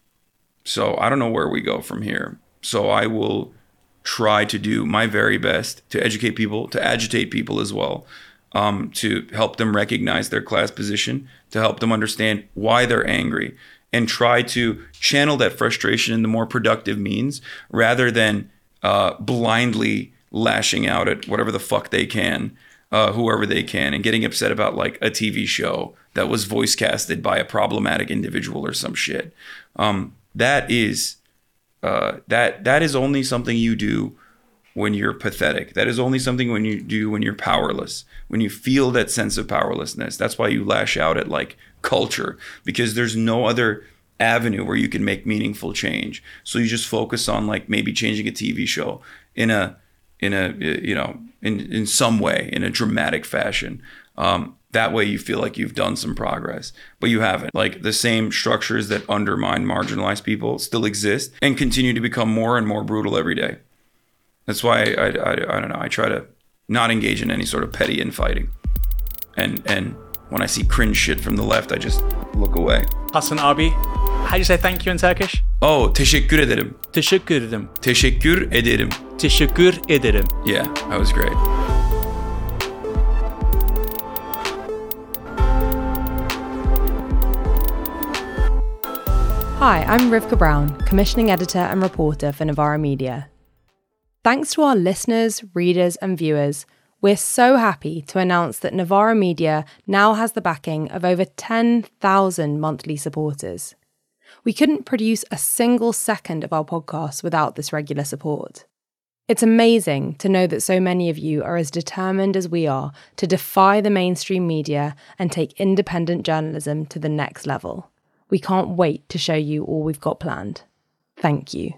So I don't know where we go from here. So I will try to do my very best to educate people, to agitate people as well, um, to help them recognize their class position, to help them understand why they're angry, and try to channel that frustration into more productive means rather than uh, blindly lashing out at whatever the fuck they can, uh, whoever they can, and getting upset about like a TV show that was voice casted by a problematic individual or some shit. Um, that is uh, that that is only something you do when you're pathetic. That is only something when you do when you're powerless. When you feel that sense of powerlessness. That's why you lash out at like culture because there's no other avenue where you can make meaningful change. So you just focus on like maybe changing a TV show in a in a you know in in some way in a dramatic fashion. Um, that way you feel like you've done some progress, but you haven't. Like the same structures that undermine marginalized people still exist and continue to become more and more brutal every day. That's why I, I, I don't know. I try to not engage in any sort of petty infighting. And and when I see cringe shit from the left, I just look away.
HasanAbi, how do you say thank you in Turkish?
Oh, teşekkür ederim.
Teşekkür ederim.
Teşekkür ederim.
Teşekkür ederim.
Yeah, that was great.
Hi, I'm Rivkah Brown, commissioning editor and reporter for Novara Media. Thanks to our listeners, readers, and viewers, we're so happy to announce that Novara Media now has the backing of over 10,000 monthly supporters. We couldn't produce a single second of our podcast without this regular support. It's amazing to know that so many of you are as determined as we are to defy the mainstream media and take independent journalism to the next level. We can't wait to show you all we've got planned. Thank you.